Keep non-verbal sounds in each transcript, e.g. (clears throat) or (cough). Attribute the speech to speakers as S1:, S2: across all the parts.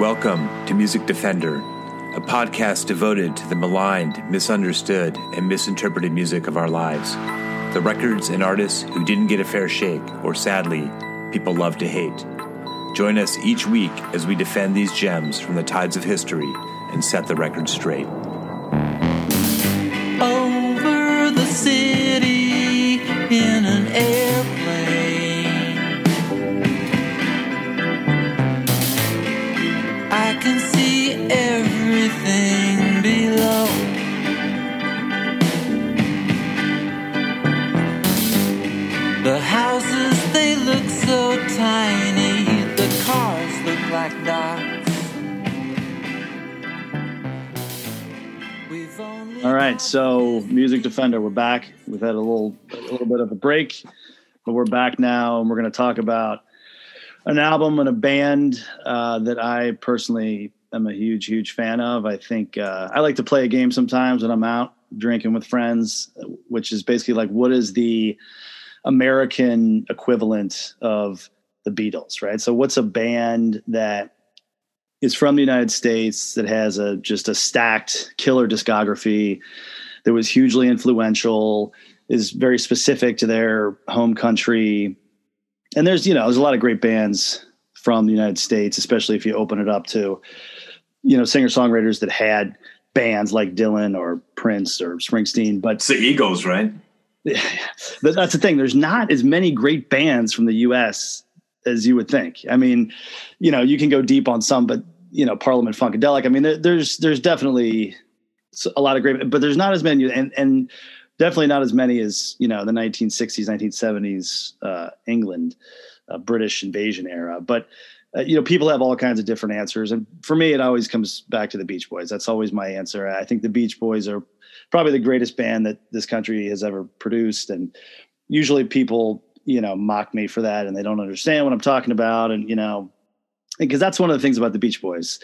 S1: Welcome to Music Defender, a podcast devoted to the maligned, misunderstood, and misinterpreted music of our lives. The records and artists who didn't get a fair shake, or sadly, people love to hate. Join us each week as we defend these gems from the tides of history and set the record straight.
S2: So
S3: Music Defender, we're back. We've had a little a little bit of a break, but we're back now, and we're going to talk about an album and a band uh, that I personally am a huge, huge fan of. I think uh, I like to play a game sometimes when I'm out drinking with friends, which is basically like, what is the American equivalent of the Beatles, right? So, what's a band that is from the United States that has a just a stacked killer discography that was hugely influential, is very specific to their home country. And there's, you know, there's a lot of great bands from the United States, especially if you open it up to, you know, singer-songwriters that had bands like Dylan or Prince or Springsteen, but
S1: It's the Eagles, right? (sighs)
S3: but that's the thing. There's not as many great bands from the U.S. as you would think. I mean, you know, you can go deep on some, but you know, Parliament Funkadelic. I mean, there, there's there's definitely a lot of great, but there's not as many, and and definitely not as many as you know the 1960s, 1970s uh, England, uh, British invasion era. But uh, you know, people have all kinds of different answers, and for me, it always comes back to the Beach Boys. That's always my answer. I think the Beach Boys are probably the greatest band that this country has ever produced, and usually people you know mock me for that, and they don't understand what I'm talking about, and you know, because that's one of the things about the Beach Boys,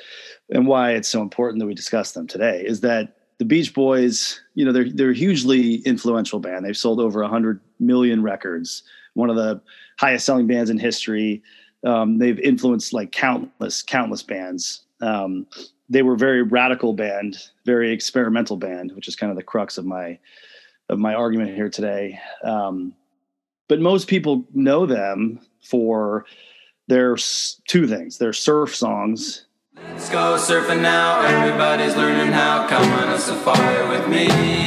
S3: and why it's so important that we discuss them today is that the Beach Boys, you know, they're they're a hugely influential band. They've sold over hundred million records, one of the highest selling bands in history. Um, they've influenced like countless countless bands. Um, they were a very radical band, very experimental band, which is kind of the crux of my of my argument here today. Um, but most people know them for their s- two things: their surf songs
S2: Let's go surfing now. Everybody's learning how. Come on a safari with me.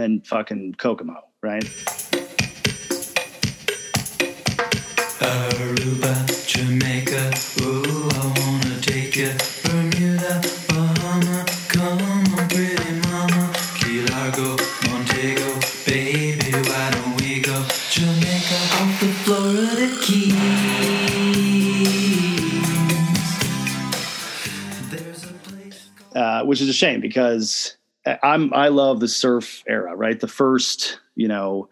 S3: Then fucking Kokomo, right?
S2: Aruba, Jamaica, ooh, I wanna take you. Bermuda, Bahama, come on, pretty mama. Key Largo, Montego, baby, why don't we go? Jamaica, off the Florida Keys. There's a place.
S3: uh, which is a shame because I'm I love the surf era, right? The first, you know,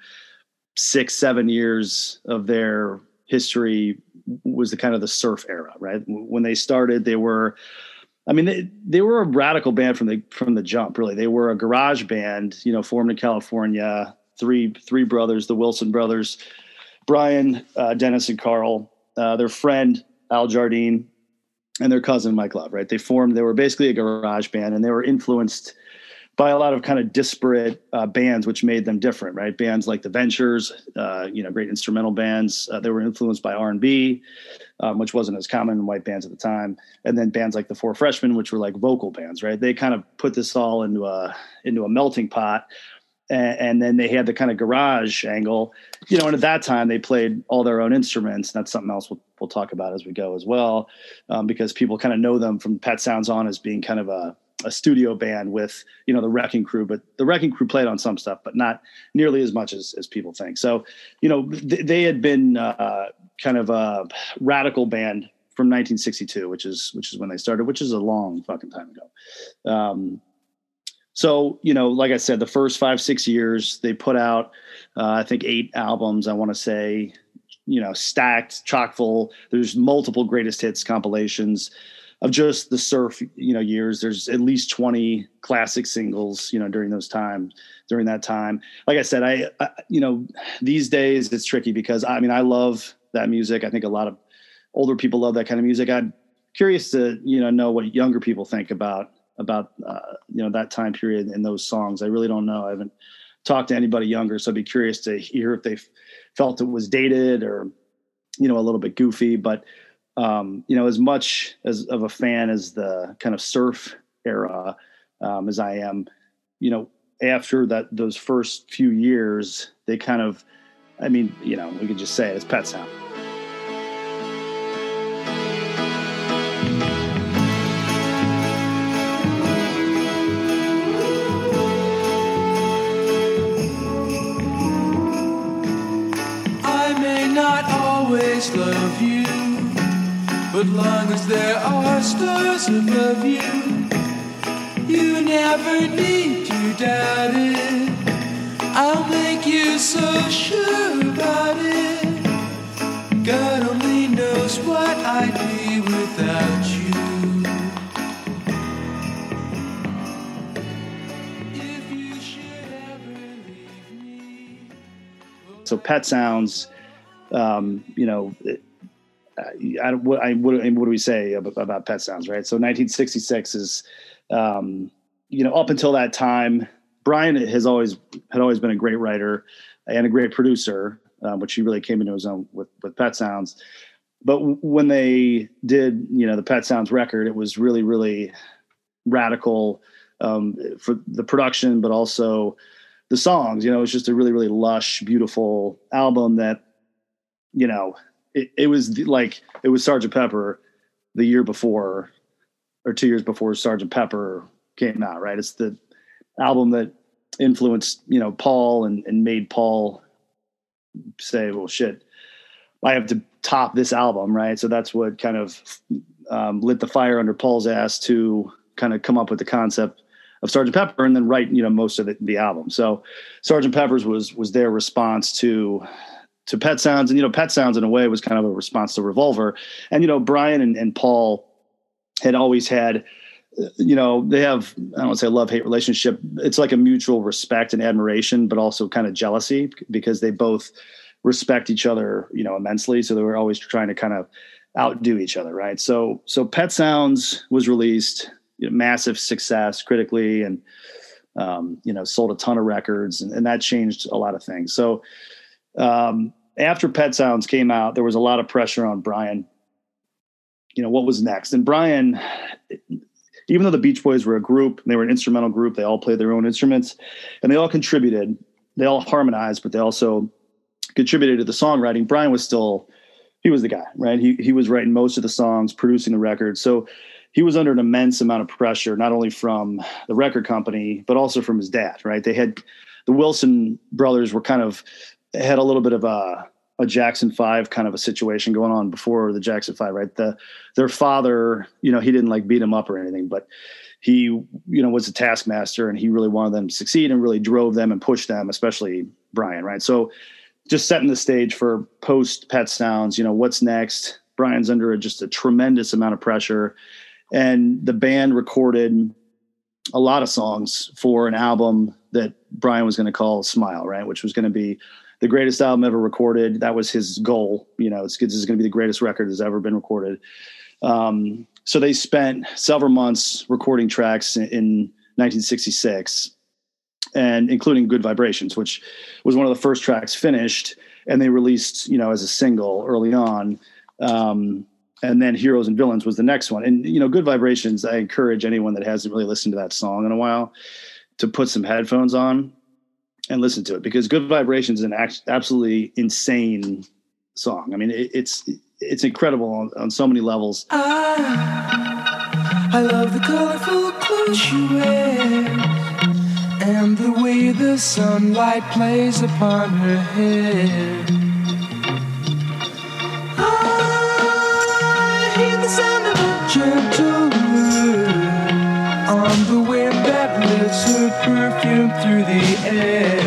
S3: six seven years of their history was the kind of the surf era, right? When they started, they were, I mean, they, they were a radical band from the from the jump. Really, they were a garage band, you know, formed in California. Three three brothers, the Wilson brothers, Brian, uh, Dennis, and Carl. Uh, their friend Al Jardine and their cousin Mike Love, right? They formed, they were basically a garage band and they were influenced by a lot of kind of disparate uh, bands, which made them different, right? Bands like the Ventures, uh, you know, great instrumental bands. Uh, they were influenced by R&B, um, which wasn't as common in white bands at the time. And then bands like the Four Freshmen, which were like vocal bands, right? They kind of put this all into a, into a melting pot. And, and then they had the kind of garage angle, you know, and at that time they played all their own instruments. That's something else we'll, we'll talk about as we go as well, um, because people kind of know them from Pet Sounds On as being kind of a, a studio band with you know the Wrecking Crew, but the Wrecking Crew played on some stuff, but not nearly as much as, as people think. So you know th- they had been uh, kind of a radical band from 1962, which is which is when they started, which is a long fucking time ago. Um, so you know, like I said, the first five six years they put out, uh, I think eight albums. I want to say, you know, stacked, chock full. There's multiple greatest hits compilations of just the surf, you know, years. There's at least 20 classic singles, you know, during those times. During that time, like I said, I, I you know, these days it's tricky because I mean I love that music. I think a lot of older people love that kind of music. I'm curious to you know know what younger people think about about uh, you know that time period and those songs. I really don't know. I haven't talked to anybody younger, so I'd be curious to hear if they felt it was dated or you know a little bit goofy. But um, you know, as much as of a fan as the kind of surf era um, as I am, you know, after that those first few years, they kind of, I mean, you know, we could just say it, it's Pet Sound.
S2: I may not always love you. But long as there are stars above you, you never need to doubt it. I'll make you so sure about it. God only knows what I'd be without you.
S3: So Pet Sounds um, you know, I, what, I, what, what do we say about, Pet Sounds, right? So 1966 is, um, you know, up until that time, Brian has always had always been a great writer and a great producer, um, which he really came into his own with with Pet Sounds. But when they did, you know, the Pet Sounds record, it was really, really radical um, for the production, but also the songs. You know, it was just a really, really lush, beautiful album that you know, it, it was the, like it was Sergeant Pepper the year before or two years before Sergeant Pepper came out, right? It's the album that influenced, you know, Paul and, and made Paul say, well, shit, I have to top this album, right? So that's what kind of um, lit the fire under Paul's ass to kind of come up with the concept of Sergeant Pepper and then write, you know, most of the, the album. So Sergeant Pepper's was was their response to to Pet Sounds, and you know, Pet Sounds in a way was kind of a response to Revolver, and you know, Brian and, and Paul had always had, you know, they have I don't want to say love hate relationship. It's like a mutual respect and admiration, but also kind of jealousy because they both respect each other, you know, immensely. So they were always trying to kind of outdo each other, right? So so Pet Sounds was released, you know, massive success critically, and um, you know, sold a ton of records, and, and that changed a lot of things. So um, after Pet Sounds came out, there was a lot of pressure on Brian. You know, what was next? And Brian, even though the Beach Boys were a group, they were an instrumental group, they all played their own instruments and they all contributed. They all harmonized, but they also contributed to the songwriting. Brian was still, he was the guy, right? He, he was writing most of the songs, producing the record. So he was under an immense amount of pressure, not only from the record company, but also from his dad, right? They had the Wilson brothers were kind of had a little bit of a a Jackson Five kind of a situation going on before the Jackson Five, right? The their father, you know, he didn't like beat him up or anything, but he, you know, was a taskmaster and he really wanted them to succeed and really drove them and pushed them, especially Brian, right? So just setting the stage for post Pet Sounds, you know, what's next? Brian's under just a tremendous amount of pressure, and the band recorded a lot of songs for an album that Brian was going to call Smile, right? Which was going to be the greatest album ever recorded. That was his goal. You know, it's, this is going to be the greatest record that's ever been recorded. Um, so they spent several months recording tracks in, in 1966 and including good vibrations which was one of the first tracks finished and they released you know as a single early on um, and then heroes and villains was the next one and you know good vibrations i encourage anyone that hasn't really listened to that song in a while to put some headphones on and listen to it because Good Vibrations is an absolutely insane song. I mean, it, it's it's incredible on, on, so many levels.
S2: I, I love the colorful clothes she wears and the way the sunlight plays upon her hair. I hear the sound of a gentle word on the wind that Bullets of perfume through the air.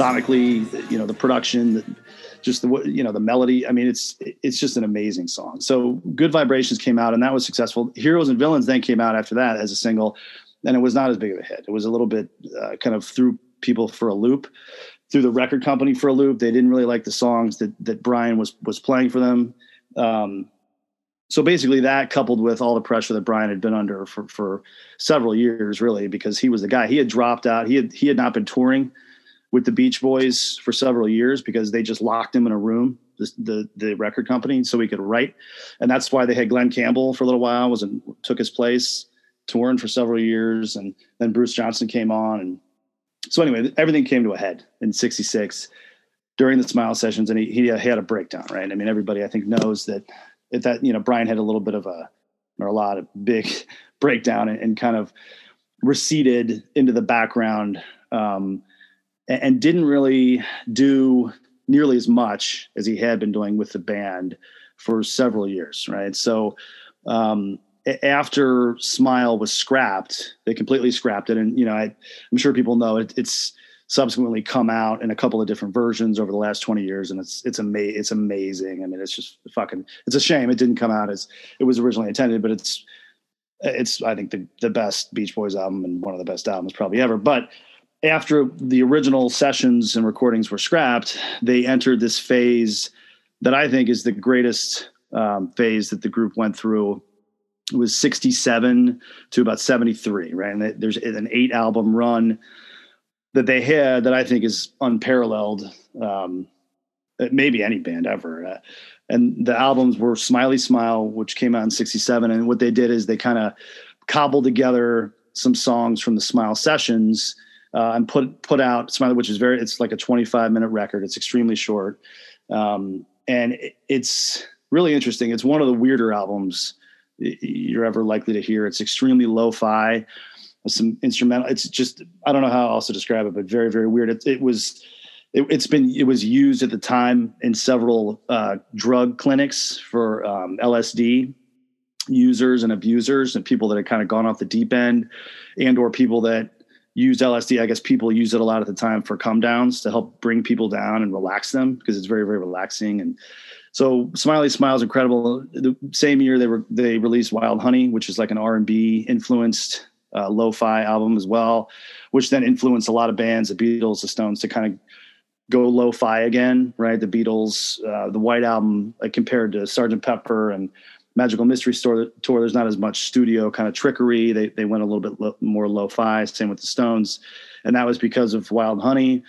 S3: Sonically, you know, the production, just the you know the melody. I mean, it's it's just an amazing song. So, Good Vibrations came out, and that was successful. Heroes and Villains then came out after that as a single, and it was not as big of a hit. It was a little bit uh, kind of threw people for a loop, through the record company for a loop. They didn't really like the songs that that Brian was was playing for them. Um, so basically that coupled with all the pressure that Brian had been under for, for several years, really, because he was the guy. He had dropped out. He had he had not been touring with the Beach Boys for several years because they just locked him in a room, the the, the record company, so he could write. And that's why they had Glen Campbell for a little while, was and took his place, touring for several years, and then Bruce johnson came on, and so anyway, everything came to a head in '66 during the Smile sessions, and he, he had a breakdown, right? I mean, everybody I think knows that that you know Brian had a little bit of a or a lot of big (laughs) breakdown and, and kind of receded into the background um, and, and, didn't really do nearly as much as he had been doing with the band for several years, right? So um, after Smile was scrapped, they completely scrapped it, and you know I, am sure people know it, it's subsequently come out in a couple of different versions over the last 20 years and it's it's ama- it's amazing. I mean it's just fucking it's a shame it didn't come out as it was originally intended but it's it's i think the, the best beach boys album and one of the best albums probably ever. But after the original sessions and recordings were scrapped they entered this phase that i think is the greatest um, phase that the group went through was 67 to about 73 right and there's an eight album run that they had that I think is unparalleled. Um, maybe any band ever. Uh, and the albums were Smiley Smile, which came out in '67. And what they did is they kind of cobbled together some songs from the Smile sessions uh, and put put out Smiley, which is very. It's like a 25 minute record. It's extremely short, um, and it, it's really interesting. It's one of the weirder albums you're ever likely to hear. It's extremely lo-fi some instrumental. It's just I don't know how else to describe it, but very very weird. It, it was it, has been it was used at the time in several uh, drug clinics for um, LSD users and abusers and people that had kind of gone off the deep end, and or people that used LSD. I guess people use it a lot at the time for come downs to help bring people down and relax them because it's very very relaxing and. So Smiley Smiles incredible. The same year they were they released Wild Honey, which is like an R and B influenced uh, lo-fi album as well, which then influenced a lot of bands, the Beatles, the Stones, to kind of go lo-fi again. Right, the Beatles, uh, the White Album, like compared to Sergeant Pepper and Magical Mystery Store tour, there's not as much studio kind of trickery. They they went a little bit lo- more lo-fi. Same with the Stones, and that was because of Wild Honey.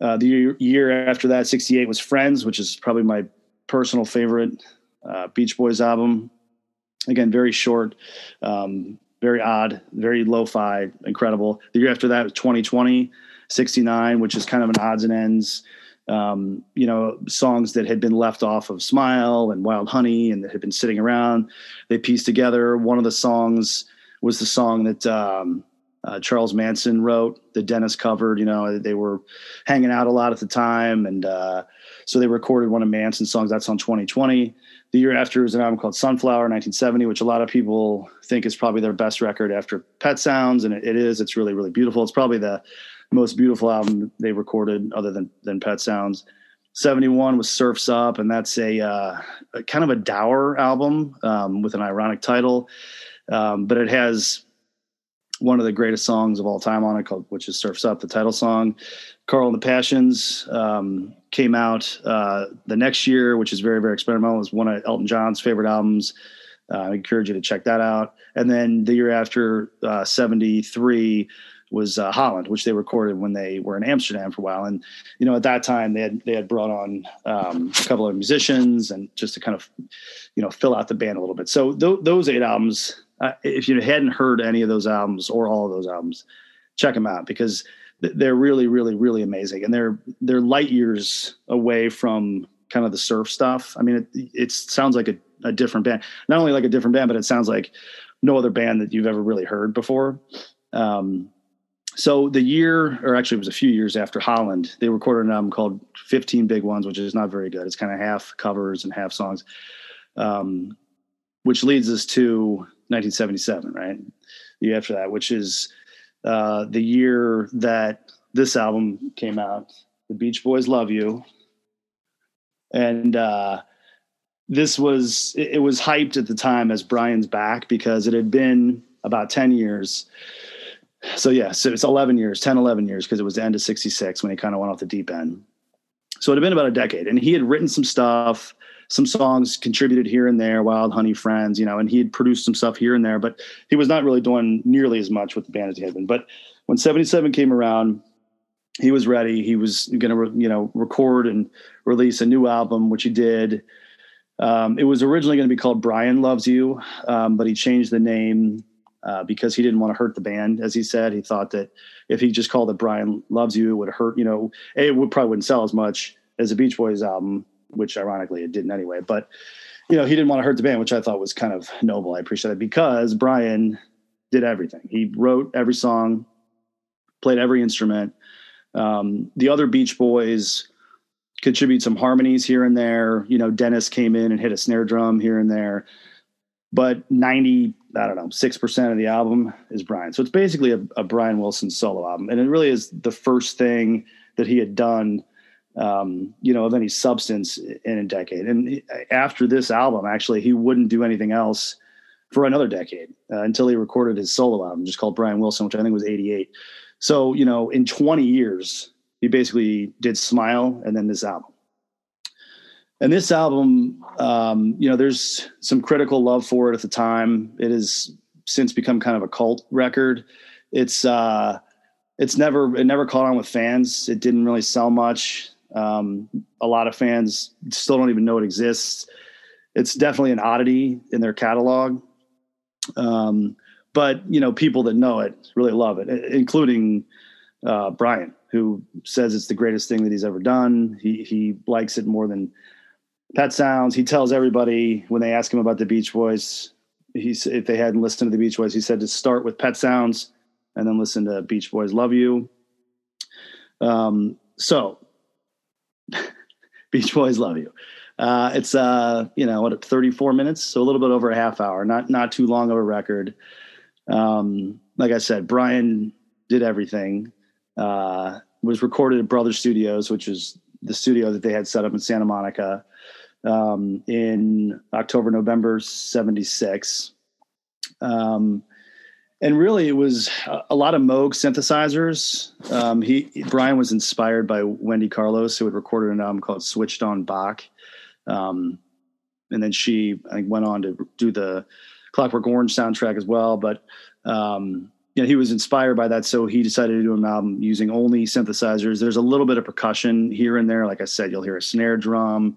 S3: Uh, the year, after that, '68 was Friends, which is probably my personal favorite uh, Beach Boys album. Again, very short. Um, very odd, very lo-fi, incredible. The year after that was 2020, 69, which is kind of an odds and ends. Um, you know, songs that had been left off of Smile and Wild Honey and that had been sitting around. They pieced together. One of the songs was the song that um, uh, Charles Manson wrote, that Dennis covered. You know, they were hanging out a lot at the time, and uh, so they recorded one of Manson's songs. That's on 2020. The year after was an album called Sunflower, 1970, which a lot of people think is probably their best record after Pet Sounds, and it, it is. It's really, really beautiful. It's probably the most beautiful album they recorded, other than than Pet Sounds. 71 was Surfs Up, and that's a, uh, a kind of a dour album um, with an ironic title, um, but it has one of the greatest songs of all time on it, called which is "Surfs Up," the title song. Carl and the Passions um, came out uh, the next year, which is very, very experimental. It was one of Elton John's favorite albums. Uh, I encourage you to check that out. And then the year after, uh, 73, was uh, Holland, which they recorded when they were in Amsterdam for a while. And, you know, at that time they had, they had brought on um, a couple of musicians and just to kind of, you know, fill out the band a little bit. So th- those eight albums, uh, if you hadn't heard any of those albums or all of those albums, check them out because they're really, really, really amazing, and they're they're light years away from kind of the surf stuff. I mean, it, it sounds like a a different band. Not only like a different band, but it sounds like no other band that you've ever really heard before. Um, so the year, or actually, it was a few years after Holland, they recorded an album called 15 Big Ones, which is not very good. It's kind of half covers and half songs, um, which leads us to 1977, right? The year after that, which is uh, the year that this album came out. The Beach Boys Love You. And uh, this was, it, it was hyped at the time as Brian's back because it had been about 10 years so yeah, so it's 11 years, 10, 11 years, because it was the end of 66 when he kind of went off the deep end. So it had been about a decade and he had written some stuff, some songs contributed here and there, Wild Honey Friends, you know, and he had produced some stuff here and there, but he was not really doing nearly as much with the band as he had been. But when 77 came around, he was ready. He was going to, you know, record and release a new album, which he did. Um, it was originally going to be called Brian Loves You, um, but he changed the name uh, because he didn't want to hurt the band, as he said. He thought that if he just called it Brian Loves You, it would hurt, you know, it would probably wouldn't sell as much as a Beach Boys album, which ironically it didn't anyway. But, you know, he didn't want to hurt the band, which I thought was kind of noble. I appreciate it because Brian did everything. He wrote every song, played every instrument. Um, the other Beach Boys contribute some harmonies here and there. You know, Dennis came in and hit a snare drum here and there but 90 i don't know 6% of the album is brian so it's basically a, a, brian wilson solo album and it really is the first thing that he had done um, you know of any substance in a decade and after this album actually he wouldn't do anything else for another decade uh, until he recorded his solo album just called brian wilson which i think was 88 so you know in 20 years he basically did smile and then this album and this album, um, you know, there's some critical love for it at the time. It has since become kind of a cult record. It's uh, it's never it never caught on with fans. It didn't really sell much. Um, a lot of fans still don't even know it exists. It's definitely an oddity in their catalog. Um, but you know, people that know it really love it, including uh, Brian, who says it's the greatest thing that he's ever done. He he likes it more than Pet Sounds. He tells everybody when they ask him about the Beach Boys, he's if they hadn't listened to the Beach Boys, he said to start with Pet Sounds and then listen to Beach Boys Love You. Um, so Beach Boys Love You. Uh, it's uh, you know, what 34 minutes, so a little bit over a half hour, not not too long of a record. Um, like I said, Brian did everything. Uh, was recorded at Brother Studios, which is the studio that they had set up in Santa Monica um, in October, November 76. Um, and really, it was a lot of Moog synthesizers. Um, he Brian was inspired by Wendy Carlos, who had recorded an album called "Switched on Bach," um, and then she I think, went on to do the Clockwork Orange soundtrack as well. But um, you know, he was inspired by that, so he decided to do an album using only synthesizers. There's a little bit of percussion here and there. Like I said, you'll hear a snare drum.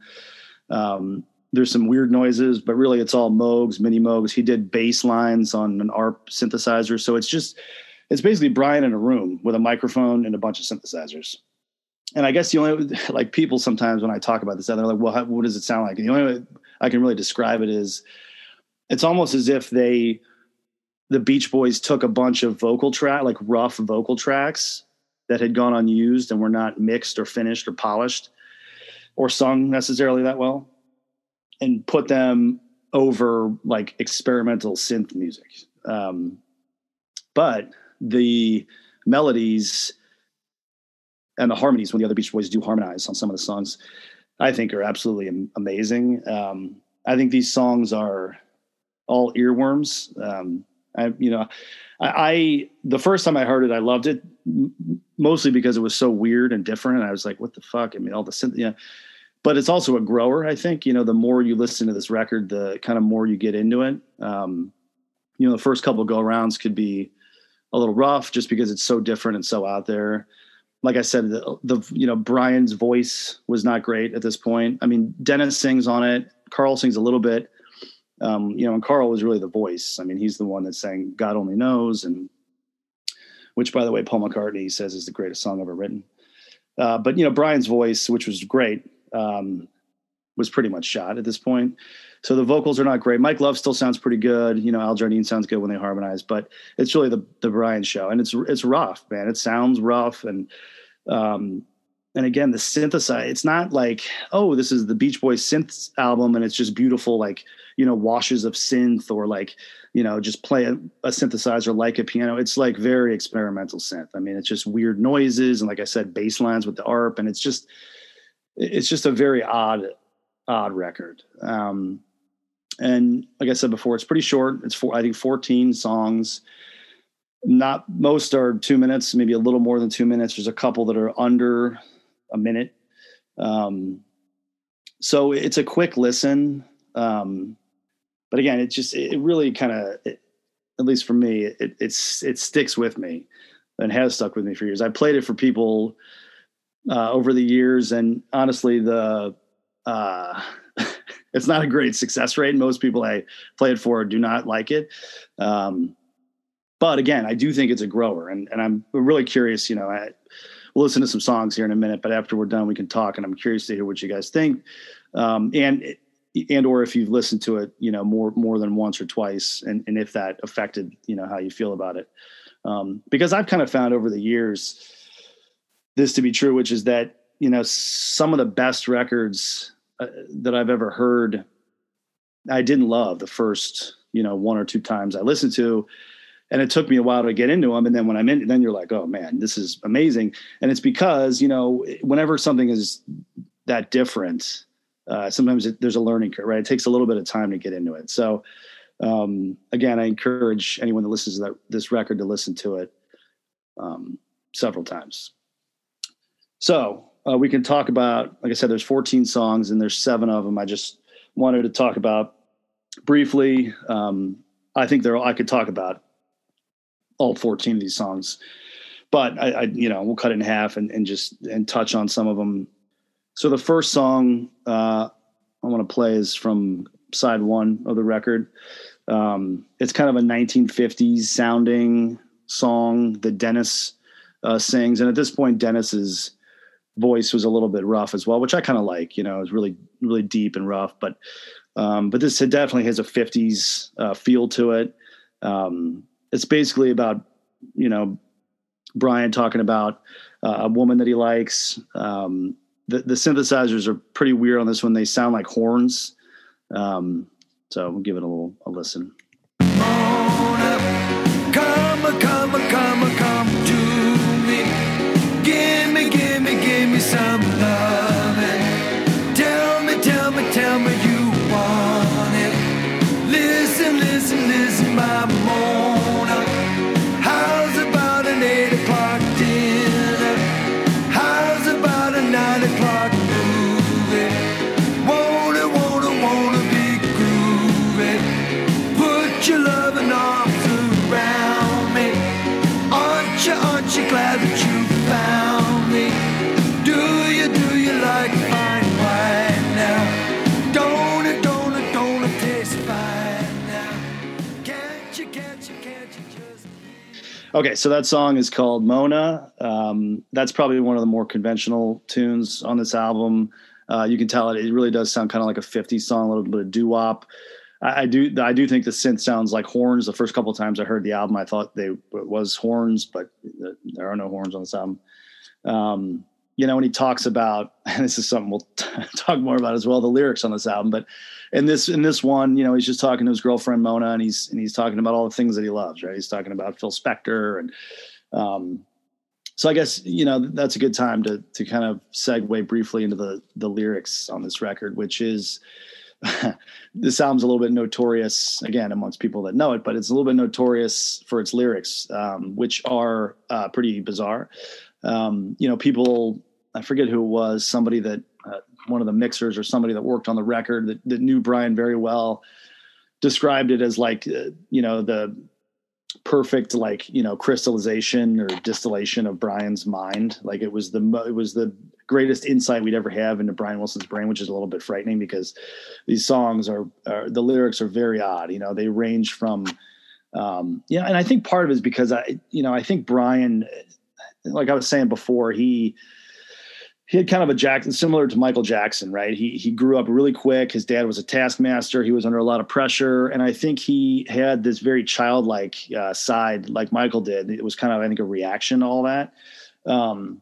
S3: Um, there's some weird noises, but really it's all Moogs, mini Moogs. He did bass lines on an ARP synthesizer. So it's just, it's basically Brian in a room with a microphone and a bunch of synthesizers. And I guess the only, like people sometimes when I talk about this, they're like, well, how, what does it sound like? And the only way I can really describe it is it's almost as if they, the Beach Boys took a bunch of vocal track, like rough vocal tracks that had gone unused and were not mixed or finished or polished or sung necessarily that well and put them over like experimental synth music. Um, but the melodies and the harmonies when the other Beach Boys do harmonize on some of the songs, I think are absolutely amazing. Um, I think these songs are all earworms. Um, I, you know, I, I, the first time I heard it, I loved it mostly because it was so weird and different. And I was like, what the fuck? I mean, all the synth, yeah but it's also a grower. I think you know the more you listen to this record, the kind of more you get into it. Um, you know, the first couple go rounds could be a little rough just because it's so different and so out there. Like I said, the, the you know Brian's voice was not great at this point. I mean, Dennis sings on it. Carl sings a little bit. Um, you know, and Carl was really the voice. I mean, he's the one that sang "God Only Knows," and which, by the way, Paul McCartney says is the greatest song ever written. Uh, but you know, Brian's voice, which was great, um, was pretty much shot at this point. so the vocals are not great. Mike Love still sounds pretty good. You know, Al Jardine sounds good when they harmonize, but it's really the the Brian show, and it's it's rough, man. It sounds rough, and um, and again, the synthesize. It's not like oh, this is the Beach Boys synth album, and it's just beautiful, like you know, washes of synth or like you know, just play a, a synthesizer like a piano. It's like very experimental synth. I mean, it's just weird noises and like I said, bass lines with the ARP, and it's just it's just a very odd odd record. Um, and like I said before, it's pretty short. It's four, I think 14 songs. Not most are two minutes, maybe a little more than two minutes. There's a couple that are under a minute. Um, so it's a quick listen. Um, but again, it just, it really kind of, at least for me, it, it's, it sticks with me and has stuck with me for years. I played it for people uh, over the years and honestly, the, uh, (laughs) it's not a great success rate. Most people I play it for do not like it. Um, but again, I do think it's a grower, and and I'm really curious. You know, I, we'll listen to some songs here in a minute, but after we're done, we can talk, and I'm curious to hear what you guys think, um, and and or if you've listened to it, you know, more more than once or twice, and and if that affected you know how you feel about it, um, because I've kind of found over the years this to be true, which is that you know some of the best records uh, that I've ever heard, I didn't love the first, you know, one or two times I listened to. And it took me a while to get into them. And then when I'm in, then you're like, oh man, this is amazing. And it's because, you know, whenever something is that different, uh, sometimes it, there's a learning curve, right? It takes a little bit of time to get into it. So, um, again, I encourage anyone that listens to that, this record to listen to it um, several times. So, uh, we can talk about, like I said, there's 14 songs and there's seven of them. I just wanted to talk about briefly. Um, I think there, I could talk about all 14 of these songs, but I, I, you know, we'll cut it in half and, and just, and touch on some of them. So the first song, uh, I want to play is from side one of the record. Um, it's kind of a 1950s sounding song that Dennis uh, sings. And at this point, Dennis is, voice was a little bit rough as well, which I kind of like. You know, it was really really deep and rough, but um, but this definitely has a '50s uh, feel to it. Um, it's basically about you know Brian talking about uh, a woman that he likes. Um, the, the synthesizers are pretty weird on this one. They sound like horns. Um, so we'll give it a little a listen. Okay, so that song is called Mona. Um, that's probably one of the more conventional tunes on this album. Uh, you can tell it; it really does sound kind of like a '50s song, a little bit of doo wop. I, I, do, I do think the synth sounds like horns. The first couple of times I heard the album, I thought they it was horns, but there are no horns on this album. Um, you know, when he talks about, (laughs) and this is something we'll t- (laughs) talk more about as well, the lyrics on this album, but in this, in this one, you know, he's just talking to his girlfriend Mona and he's, and he's talking about all the things that he loves, right? He's talking about Phil Spector and, um, so I guess you know that's a good time to to kind of segue briefly into the the lyrics on this record, which is (laughs) this album's a little bit notorious again amongst people that know it, but it's a little bit notorious for its lyrics, um, which are uh, pretty bizarre. Um, you know, people I forget who it was, somebody that one of the mixers or somebody that worked on the record that, that knew Brian very well described it as like uh, you know the perfect like you know crystallization or distillation of Brian's mind. Like it was the it was the greatest insight we'd ever have into Brian Wilson's brain, which is a little bit frightening because these songs are, are the lyrics are very odd. You know, they range from um, and I think part of it is because I you know I think Brian, like I was saying before, he he had kind of a Jackson similar to Michael Jackson, right? He he grew up really quick. His dad was a taskmaster. He was under a lot of pressure, and I think he had this very childlike uh, side, like Michael did. It was kind of I think a reaction to all that. Um,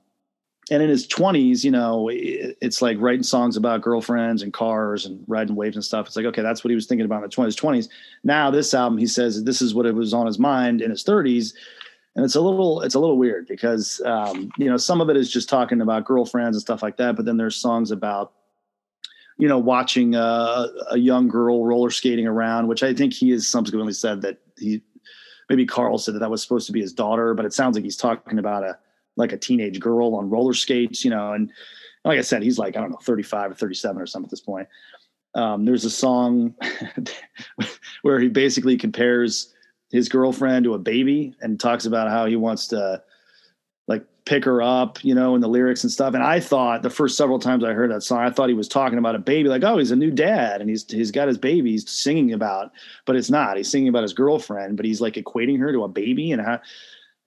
S3: and in his 20s, you know, it, it's like writing songs about girlfriends and cars and riding waves and stuff. It's like, okay, that's what he was thinking about in his 20s. Now, this album, he says this is what it was on his mind in his 30s and it's a little it's a little weird because um, you know some of it is just talking about girlfriends and stuff like that, but then there's songs about you know watching a, a young girl roller skating around, which I think he has subsequently said that he maybe Carl said that that was supposed to be his daughter, but it sounds like he's talking about a like a teenage girl on roller skates, you know, and like I said, he's like I don't know 35 or 37 or something at this point. Um, there's a song (laughs) where he basically compares his girlfriend to a baby and talks about how he wants to like pick her up, you know, in the lyrics and stuff. And I thought the first several times I heard that song, I thought he was talking about a baby, like, oh, he's a new dad and he's he's got his baby he's singing about, but it's not. He's singing about his girlfriend, but he's like equating her to a baby and how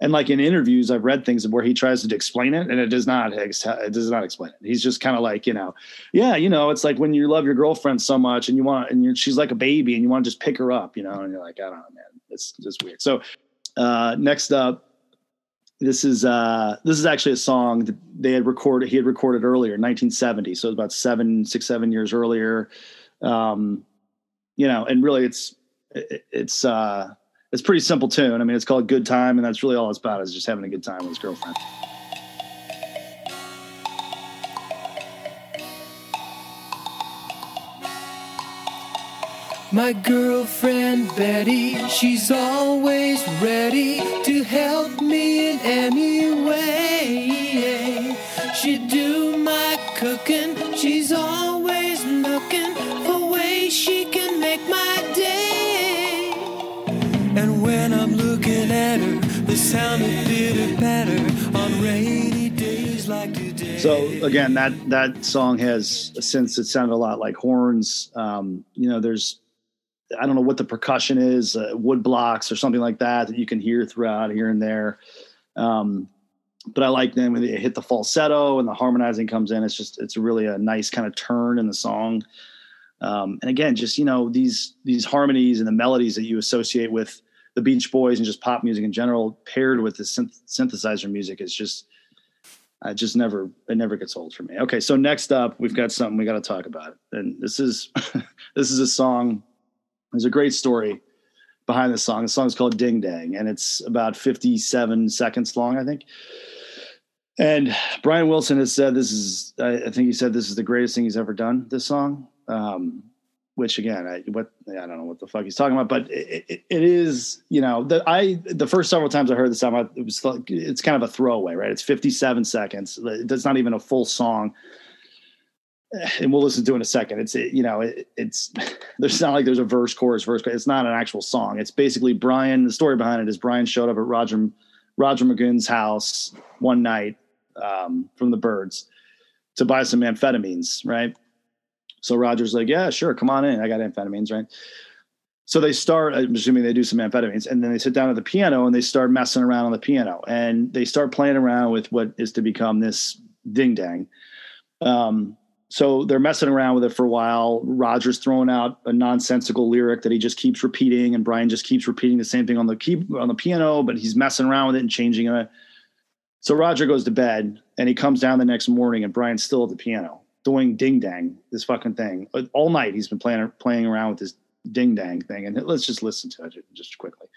S3: and like in interviews I've read things where he tries to explain it and it does not it does not explain it. He's just kind of like, you know, yeah, you know, it's like when you love your girlfriend so much and you want and she's like a baby and you want to just pick her up, you know, and you're like, I don't know, man it's just weird. So uh, next up, this is uh, this is actually a song that they had recorded. He had recorded earlier, 1970. So about seven, six, seven years earlier. Um, you know, and really, it's it, it's uh, it's pretty simple tune. I mean, it's called "Good Time," and that's really all it's about is just having a good time with his girlfriend.
S4: My girlfriend Betty, she's always ready to help me in any way. She do my cooking, she's always looking for ways she can make my day. And when I'm looking at her, the sound of bitter patter on rainy days like today.
S3: So again, that that song has since it sounded a lot like horns. Um, you know, there's I don't know what the percussion is, uh, wood blocks or something like that that you can hear throughout here and there. Um, but I like them when they hit the falsetto and the harmonizing comes in. It's just it's really a nice kind of turn in the song. Um, and again, just you know these these harmonies and the melodies that you associate with the Beach Boys and just pop music in general, paired with the synth- synthesizer music, is just I just never it never gets old for me. Okay, so next up we've got something we got to talk about, and this is (laughs) this is a song there's a great story behind this song. The song is called Ding Dang, and it's about 57 seconds long, I think. And Brian Wilson has said this is, I think he said this is the greatest thing he's ever done. This song, um, which again, I what I don't know what the fuck he's talking about, but it, it, it is, you know, the I the first several times I heard this song, it was like it's kind of a throwaway, right? It's 57 seconds. It's not even a full song and we'll listen to it in a second. It's you know it, it's (laughs) there's not like there's a verse, chorus, verse. It's not an actual song. It's basically Brian. The story behind it is Brian showed up at Roger Roger McGuinn's house one night um, from the Birds to buy some amphetamines, right? So Roger's like, yeah, sure, come on in. I got amphetamines, right? So they start, I'm assuming they do some amphetamines, and then they sit down at the piano and they start messing around on the piano, and they start playing around with what is to become this ding dang. Um, so they're messing around with it for a while. Roger's throwing out a nonsensical lyric that he just keeps repeating, and Brian just keeps repeating the same thing on the key on the piano, but he's messing around with it and changing it. So Roger goes to bed, and he comes down the next morning, and Brian's still at the piano doing ding dang this fucking thing uh, all night. He's been playing playing around with this ding dang thing, and let's just listen to it just quickly.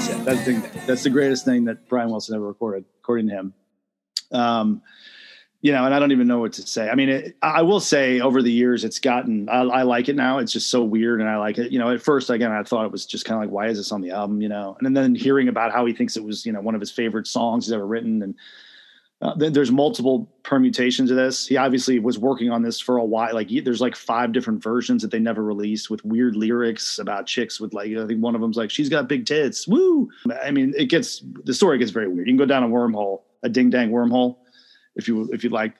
S3: That's it. That's the, that's the greatest thing that Brian Wilson ever recorded, according to him. Um, you know, and I don't even know what to say. I mean, it, I will say over the years, it's gotten, I, I, like it now. It's just so weird. And I like it. You know, at first, again, I thought it was just kind of like, why is this on the album? You know, and then hearing about how he thinks it was, you know, one of his favorite songs he's ever written. And uh, there's multiple permutations of this. He obviously was working on this for a while. Like there's like five different versions that they never released with weird lyrics about chicks with like, I think one of them's like, she's got big tits. Woo. I mean, it gets, the story gets very weird. You can go down a wormhole, a ding dang wormhole if you if you like.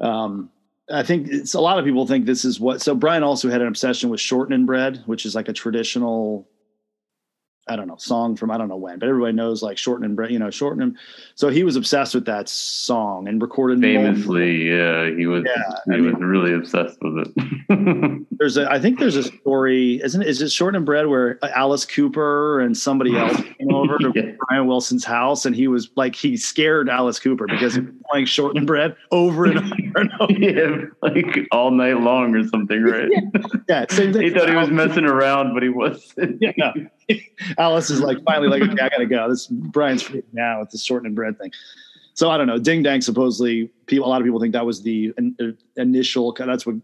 S3: Um, I think it's a lot of people think this is what. So Brian also had an obsession with shortening bread, which is like a traditional I don't know, song from I don't know when, but everybody knows like Shorten and shortening, you know, Shorten shortening. So he was obsessed with that song and recorded
S5: famously. Yeah, he was. Yeah, he I was mean, really obsessed with
S3: it. (laughs) there's a, I think there's a story, isn't it? Is it shortening bread where Alice Cooper and somebody else (laughs) came over to yeah. Brian Wilson's house and he was like he scared Alice Cooper because he was playing shortening bread over and over and over. (laughs)
S5: yeah, like all night long or something, right?
S3: yeah, yeah same thing.
S5: He thought he was messing around, but he wasn't.
S3: yeah. (laughs) Alice is like finally like, okay, I gotta go. This Brian's freaking now with the shortening bread thing. So I don't know. Ding Dang supposedly people a lot of people think that was the in, uh, initial that's what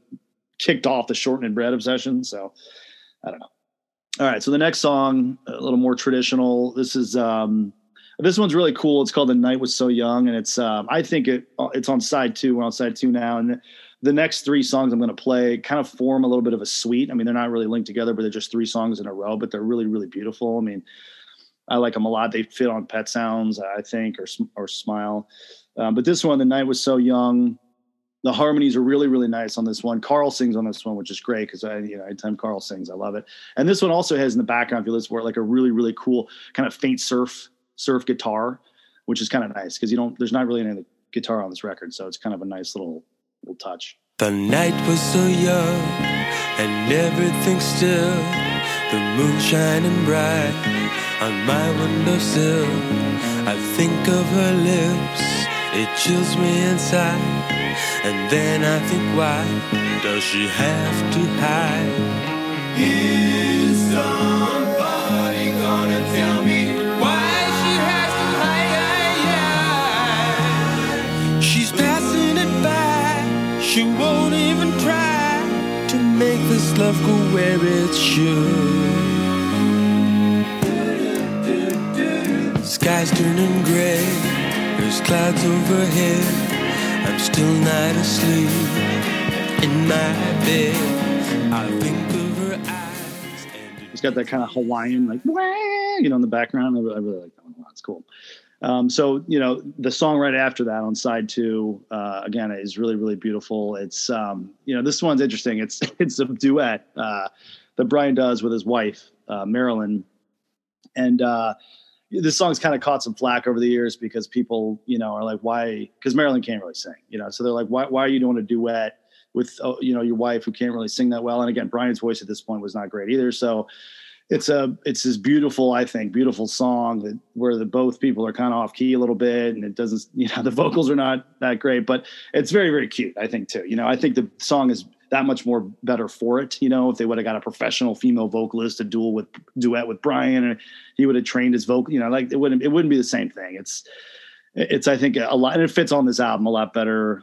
S3: kicked off the shortening bread obsession. So I don't know. All right, so the next song, a little more traditional. This is um this one's really cool. It's called "The Night Was So Young," and it's um, I think it it's on side two. We're on side two now, and the next three songs I'm going to play kind of form a little bit of a suite. I mean, they're not really linked together, but they're just three songs in a row, but they're really, really beautiful. I mean, I like them a lot. They fit on Pet Sounds, I think, or or Smile. Um, but this one, the night was so young. The harmonies are really, really nice on this one. Carl sings on this one, which is great because I, you know, anytime Carl sings, I love it. And this one also has in the background, if you listen for it, like a really, really cool kind of faint surf surf guitar, which is kind of nice because you don't. There's not really any guitar on this record, so it's kind of a nice little little touch.
S4: The night was so young and everything still. The moon shining bright on my windowsill. I think of her lips, it chills me inside. And then I think, why does she have to hide? Love go where it should. Sky's turning gray, there's clouds overhead. I'm still not asleep in my bed. I think of her eyes.
S3: It's got that kind of Hawaiian, like, you know, in the background. I really, I really like that one a lot. It's cool. Um, so you know the song right after that on side two uh, again is really really beautiful. It's um, you know this one's interesting. It's (laughs) it's a duet uh, that Brian does with his wife uh, Marilyn, and uh, this song's kind of caught some flack over the years because people you know are like why? Because Marilyn can't really sing you know? So they're like why why are you doing a duet with uh, you know your wife who can't really sing that well? And again Brian's voice at this point was not great either. So it's a it's this beautiful i think beautiful song that where the both people are kind of off key a little bit and it doesn't (laughs) you know the vocals are not that great but it's very very cute i think too. You know i think the song is that much more better for it you know if they would have got a professional female vocalist to duel with duet with brian and he would have trained his vocal you know like it wouldn't it wouldn't be the same thing. It's it's i think a lot and it fits on this album a lot better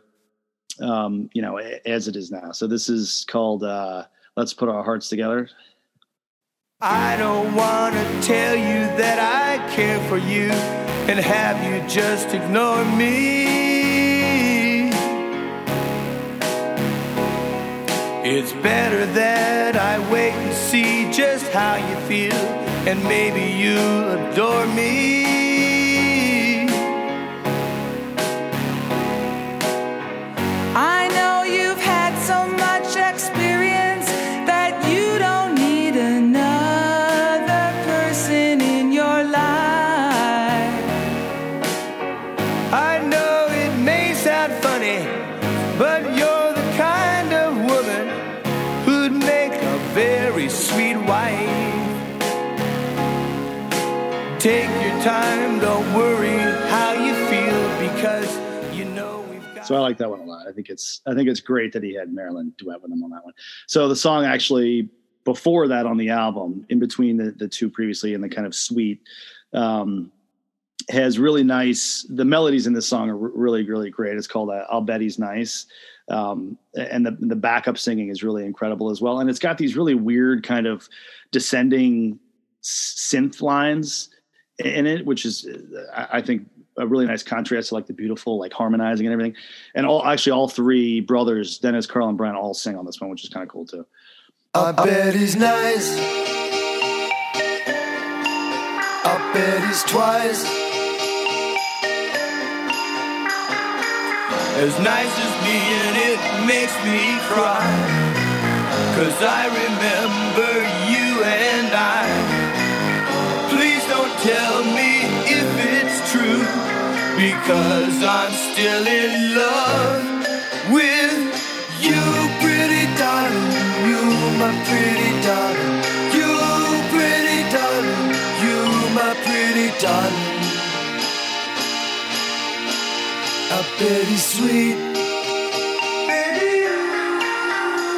S3: um you know as it is now. So this is called uh let's put our hearts together
S6: I don't want to tell you that I care for you and have you just ignore me. It's better that I wait and see just how you feel, and maybe you'll adore me. Time, don't worry how you feel because you know we've got.
S3: So I like that one a lot. I think it's I think it's great that he had Marilyn duet with him on that one. So the song actually before that on the album, in between the the two previously and the kind of sweet. Um, has really nice the melodies in this song are really really great it's called uh, i'll bet he's nice um, and the the backup singing is really incredible as well and it's got these really weird kind of descending synth lines in it which is uh, i think a really nice contrast to like the beautiful like harmonizing and everything. And all actually all three brothers dennis carl and brian all sing on this one which is kind of cool too.
S6: I bet he's nice. I bet he's twice as nice as me and it makes me cry. Cause I remember you because I'm still in love with you pretty darling you my pretty darling you pretty darling you my pretty darling bet he's sweet.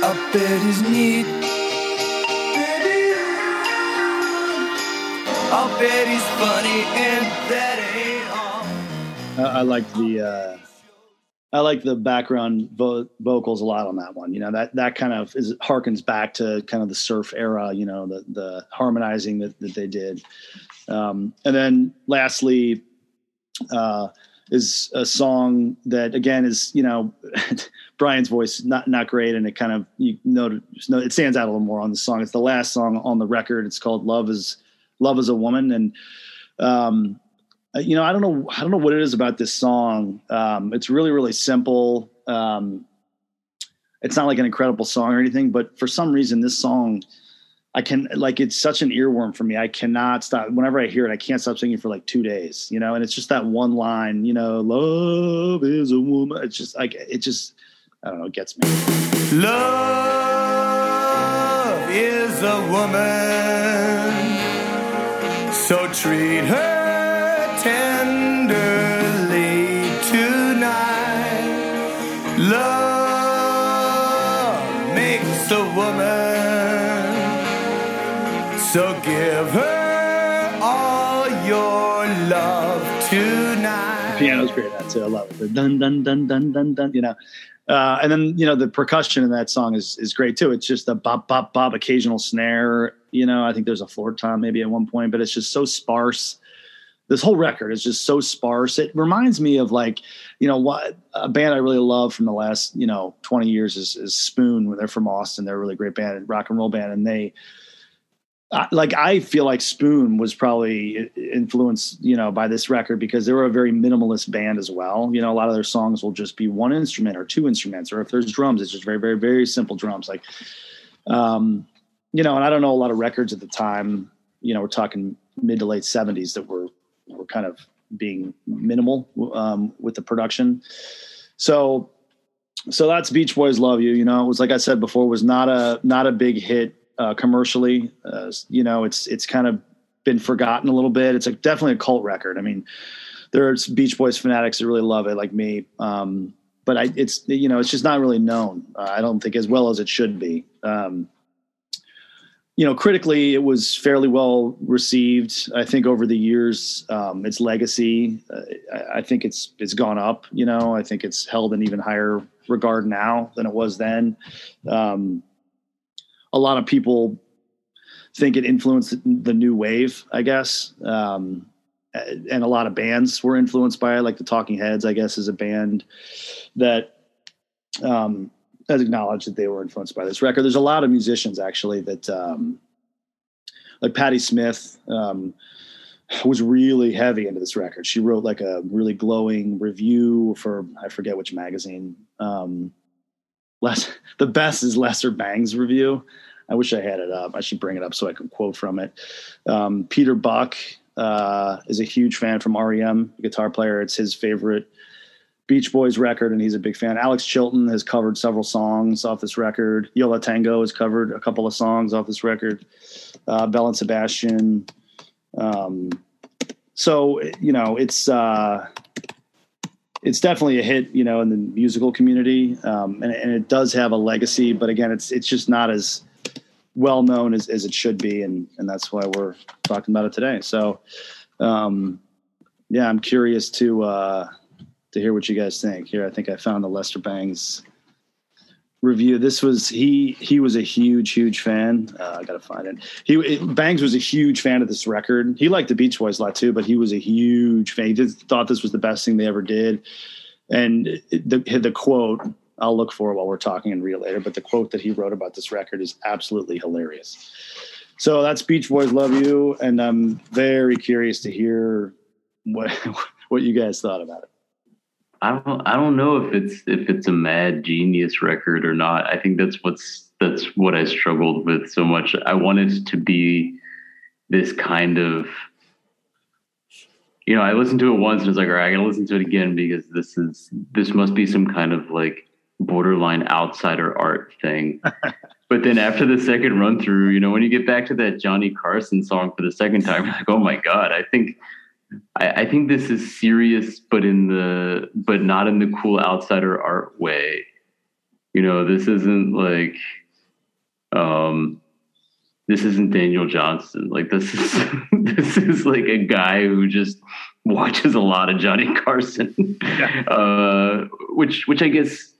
S6: I bet he's neat. I bet he's funny, and all.
S3: I, I like the uh, I like the background vo- vocals a lot on that one. You know that that kind of is harkens back to kind of the surf era. You know the the harmonizing that that they did, um, and then lastly. Uh, is a song that again is you know (laughs) Brian's voice not not great and it kind of you know it stands out a little more on the song. It's the last song on the record. It's called Love is Love is a Woman and um you know I don't know I don't know what it is about this song. Um it's really really simple. Um it's not like an incredible song or anything but for some reason this song I can like it's such an earworm for me. I cannot stop. Whenever I hear it, I can't stop singing for like two days. You know, and it's just that one line. You know, love is a woman. It's just like it just I don't know. It gets me.
S6: Love is a woman, so treat her
S3: great at that too. I love it. The dun dun dun dun dun dun. You know, uh, and then you know the percussion in that song is is great too. It's just a bop bop bop, occasional snare. You know, I think there's a floor tom maybe at one point, but it's just so sparse. This whole record is just so sparse. It reminds me of like, you know, what a band I really love from the last you know 20 years is, is Spoon. They're from Austin. They're a really great band, rock and roll band, and they like I feel like Spoon was probably influenced, you know, by this record because they were a very minimalist band as well. You know, a lot of their songs will just be one instrument or two instruments, or if there's drums, it's just very, very, very simple drums. Like, um, you know, and I don't know a lot of records at the time. You know, we're talking mid to late '70s that were were kind of being minimal um, with the production. So, so that's Beach Boys "Love You." You know, it was like I said before, was not a not a big hit uh, commercially. Uh, you know, it's it's kind of been forgotten a little bit. It's a, definitely a cult record. I mean, there's Beach Boys fanatics that really love it, like me. Um, but I, it's you know, it's just not really known. Uh, I don't think as well as it should be. Um, you know, critically, it was fairly well received. I think over the years, um, its legacy, uh, I, I think it's it's gone up. You know, I think it's held an even higher regard now than it was then. Um, a lot of people think it influenced the new wave, I guess. Um, and a lot of bands were influenced by it, like the Talking Heads, I guess, is a band that um, has acknowledged that they were influenced by this record. There's a lot of musicians actually that, um, like Patti Smith, um, was really heavy into this record. She wrote like a really glowing review for I forget which magazine. Um, less the best is Lester Bangs' review. I wish I had it up. I should bring it up so I can quote from it. Um, Peter Buck uh, is a huge fan from REM, guitar player. It's his favorite Beach Boys record, and he's a big fan. Alex Chilton has covered several songs off this record. Yo La Tengo has covered a couple of songs off this record. Uh, Belle and Sebastian. Um, so you know, it's uh, it's definitely a hit, you know, in the musical community, um, and, and, it does have a legacy. But again, it's it's just not as well known as, as it should be, and and that's why we're talking about it today. So, um, yeah, I'm curious to uh, to hear what you guys think. Here, I think I found the Lester Bangs review. This was he he was a huge huge fan. Uh, I gotta find it. He it, Bangs was a huge fan of this record. He liked the Beach Boys a lot too, but he was a huge fan. He thought this was the best thing they ever did. And the the quote I'll look for while we're talking and read later. But the quote that he wrote about this record is absolutely hilarious. So that's Beach Boys Love You, and I'm very curious to hear what (laughs) what you guys thought about it.
S5: I don't I don't know if it's if it's a mad genius record or not. I think that's what's that's what I struggled with so much. I wanted to be this kind of you know, I listened to it once and it's like, all right, I gotta listen to it again because this is this must be some kind of like borderline outsider art thing. (laughs) but then after the second run through, you know, when you get back to that Johnny Carson song for the second time, you're like, oh my God, I think I, I think this is serious, but in the but not in the cool outsider art way. You know, this isn't like um this isn't Daniel Johnston. Like this is (laughs) this is like a guy who just watches a lot of Johnny Carson. Yeah. (laughs) Uh, which which I guess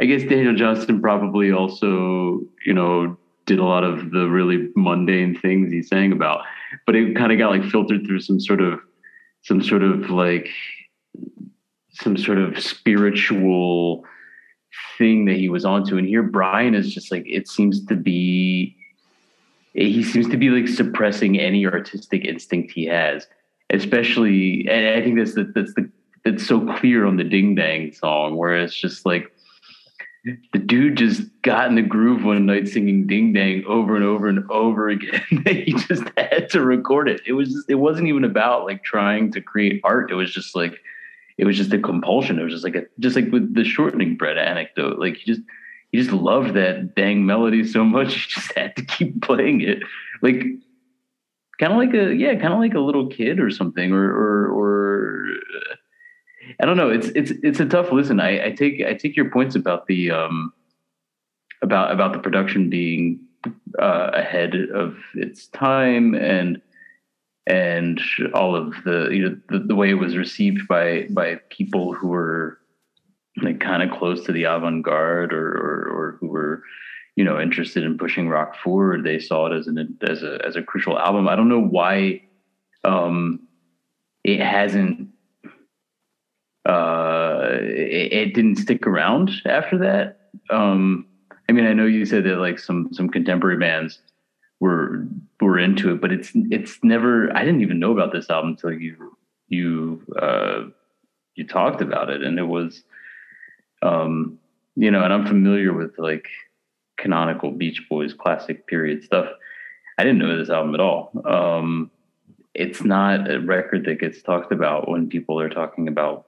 S5: I guess Daniel Johnston probably also, you know, did a lot of the really mundane things he sang about but it kind of got like filtered through some sort of some sort of like some sort of spiritual thing that he was onto. And here brian is just like it seems to be he seems to be like suppressing any artistic instinct he has especially and i think that's the, that's the it's so clear on the ding dang song where it's just like the dude just got in the groove one night singing ding dang over and over and over again. (laughs) He just had to record it. It was just, it wasn't even about like trying to create art. It was just like it was just a compulsion. It was just like a just like with the shortening bread anecdote. Like he just he just loved that dang melody so much (laughs) he just had to keep playing it. Like kind of like a yeah kind of like a little kid or something or or or I don't know. It's it's it's a tough listen. I, I take I take your points about the um about about the production being uh, ahead of its time and and all of the you know the, the way it was received by by people who were like kind of close to the avant-garde or, or or who were you know interested in pushing rock forward they saw it as an as a as a crucial album i don't know why um it hasn't uh, it, it, didn't stick around after that. Um, I mean, I know you said that like some some contemporary bands were were into it, but it's it's never. I didn't even know about this album until you you uh, you talked about it, and it was, um, you know, and I'm familiar with like canonical Beach Boys classic period stuff. I didn't know this album at all. Um, it's not a record that gets talked about when people are talking about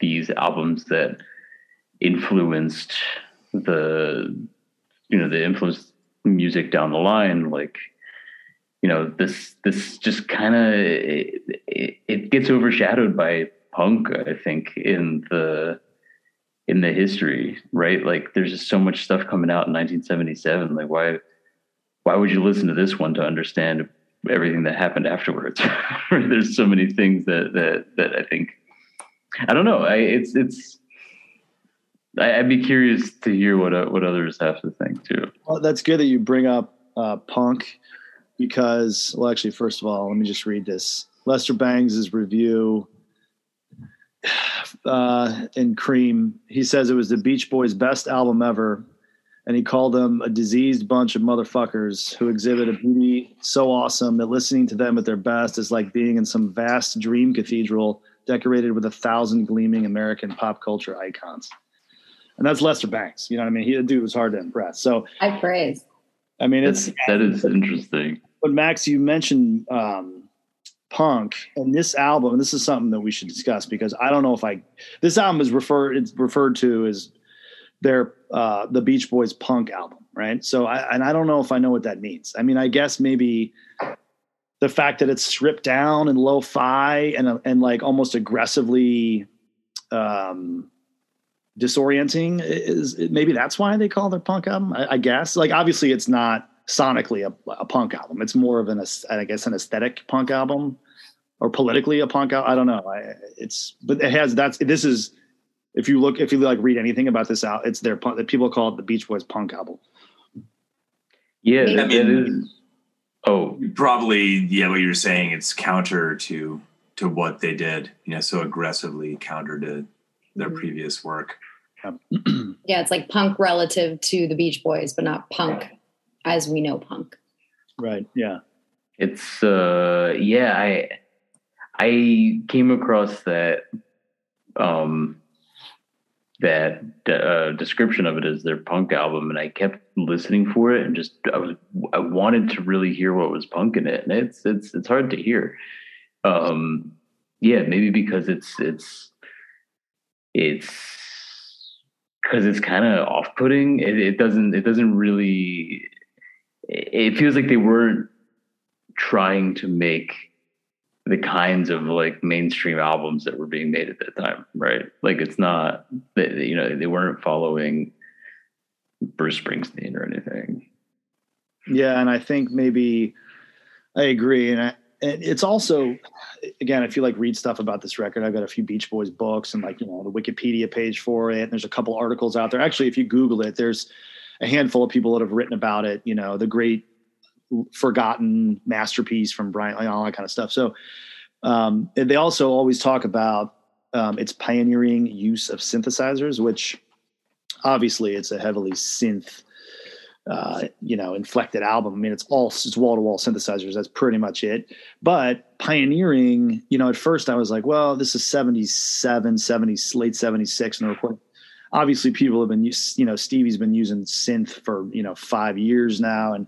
S5: these albums that influenced the you know the influenced music down the line like you know this this just kind of it, it, it, gets overshadowed by punk i think in the in the history right? Like there's just so much stuff coming out in 1977 like why why would you listen to this one to understand everything that happened afterwards? (laughs) There's so many things that that that i think I don't know. I, it's it's. I, would be curious to hear what uh, what others have to think too.
S3: Well, that's good that you bring up uh, punk because, well, actually, first of all, let me just read this. Lester Bangs' review (sighs) uh, in Creem. He says it was the Beach Boys' best album ever, and he called them a diseased bunch of motherfuckers who exhibit a beauty so awesome that listening to them at their best is like being in some vast dream cathedral decorated with a thousand gleaming American pop culture icons. And that's Lester Bangs. You know what I mean? He, the dude was hard to impress. So
S7: I praise.
S3: I mean, it's
S5: that is interesting.
S3: But Max, you mentioned um, punk, and this album. This is something that we should discuss because I don't know if I. This album is referred. It's referred to as their uh, the Beach Boys punk album, right? So, I, and I don't know if I know what that means. I mean, I guess maybe the fact that it's stripped down and lo-fi and and like almost aggressively um disorienting. Is maybe that's why they call their punk album? I, I guess. Like obviously, it's not sonically a, a punk album. It's more of an, I guess, an aesthetic punk album, or politically a punk album. I don't know. I, it's but it has that's this is if you look if you like read anything about this out, it's their punk. that People call it the Beach Boys punk album.
S5: Yeah,
S1: I mean-
S5: is. Oh,
S1: Probably, yeah, what you're saying, it's counter to to what they did, you know, so aggressively counter to their
S7: Mhm.
S1: previous work. (clears throat)
S7: Yeah, it's like punk relative to the Beach Boys, but not punk as we know punk.
S3: Right. Yeah.
S5: It's uh yeah, I I came across that um that uh, description of it as their punk album and I kept listening for it and just I was I wanted to really hear what was punk in it and it's it's it's hard to hear. Um yeah, maybe because it's it's it's because it's kind of off-putting. It, it doesn't it doesn't really it feels like they weren't trying to make the kinds of like mainstream albums that were being made at that time, right? Like it's not that you know they weren't following Bruce Springsteen or anything.
S3: Yeah, and I think maybe I agree, and, I, it's also again, if you like read stuff about this record, I've got a few Beach Boys books and like you know the Wikipedia page for it. And there's a couple articles out there. Actually, if you Google it, there's a handful of people that have written about it. You know, the great forgotten masterpiece from Brian, like, all that kind of stuff. So um, they also always talk about um, its pioneering use of synthesizers, which obviously it's a heavily synth uh, you know, inflected album. I mean, it's all it's wall to wall synthesizers. That's pretty much it. But pioneering, you know, at first I was like, well, this is 77, 70, late 76 and recording. Obviously, people have been, you know, Stevie's been using synth for, you know, five years now. And,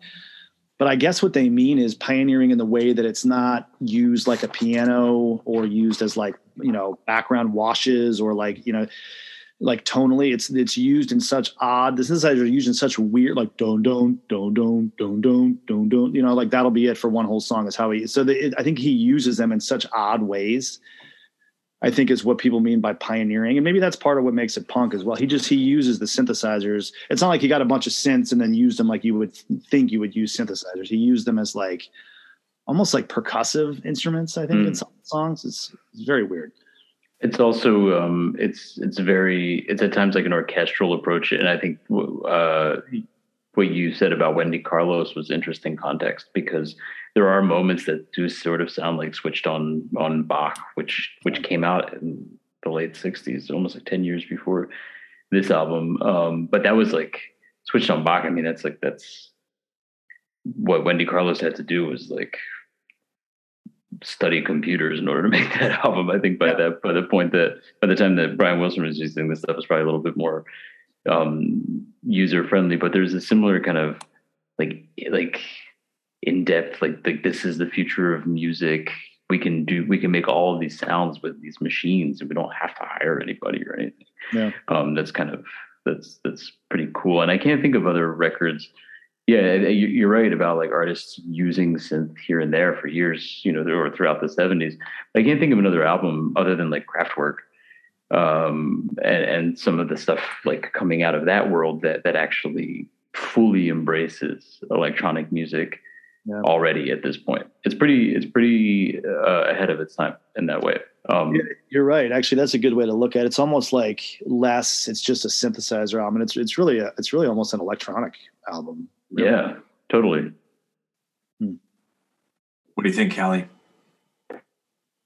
S3: but I guess what they mean is pioneering in the way that it's not used like a piano or used as like, you know, background washes or like, you know, like tonally. It's it's used in such odd the synthesizers are used in such weird like don don don don don don don don you know like that'll be it for one whole song is how he so the, it, i think he uses them in such odd ways i think is what people mean by pioneering. And maybe that's part of what makes it punk as well. He just he uses the synthesizers. It's not like he got a bunch of synths and then used them like you would think you would use synthesizers. He used them as like almost like percussive instruments i think in
S5: Mm.
S3: some songs. It's, it's very weird.
S5: It's also um, it's it's very it's at times like an orchestral approach, and I think uh, what you said about Wendy Carlos was interesting context because there are moments that do sort of sound like switched on on Bach, which which came out in the late '60s, almost like ten years before this album. Um, but that was like switched on Bach. I mean, that's like that's what Wendy Carlos had to do was like study computers in order to make (laughs) that album. I think by
S3: Yeah.
S5: that by the point that by the time that Brian Wilson was using this stuff, was probably a little bit more um, user friendly. But there's a similar kind of like like in depth like like this is the future of music. We can do we can make all of these sounds with these machines, and we don't have to hire anybody or anything.
S3: Yeah.
S5: Um, that's kind of that's that's pretty cool. And I can't think of other records yeah, you- you're right about like artists using synth here and there for years, you know, or throughout the 70s. I can't think of another album other than like Kraftwerk um, and, and some of the stuff like coming out of that world that that actually fully embraces electronic music
S3: Yeah.
S5: already at this point. It's pretty it's pretty uh, ahead of its time in that way. Um,
S3: You're right. Actually, that's a good way to look at it. It's almost like less. It's just a synthesizer album. And it's it's really a, it's really almost an electronic album. really.
S5: yeah, totally.
S1: What do you think, Callie?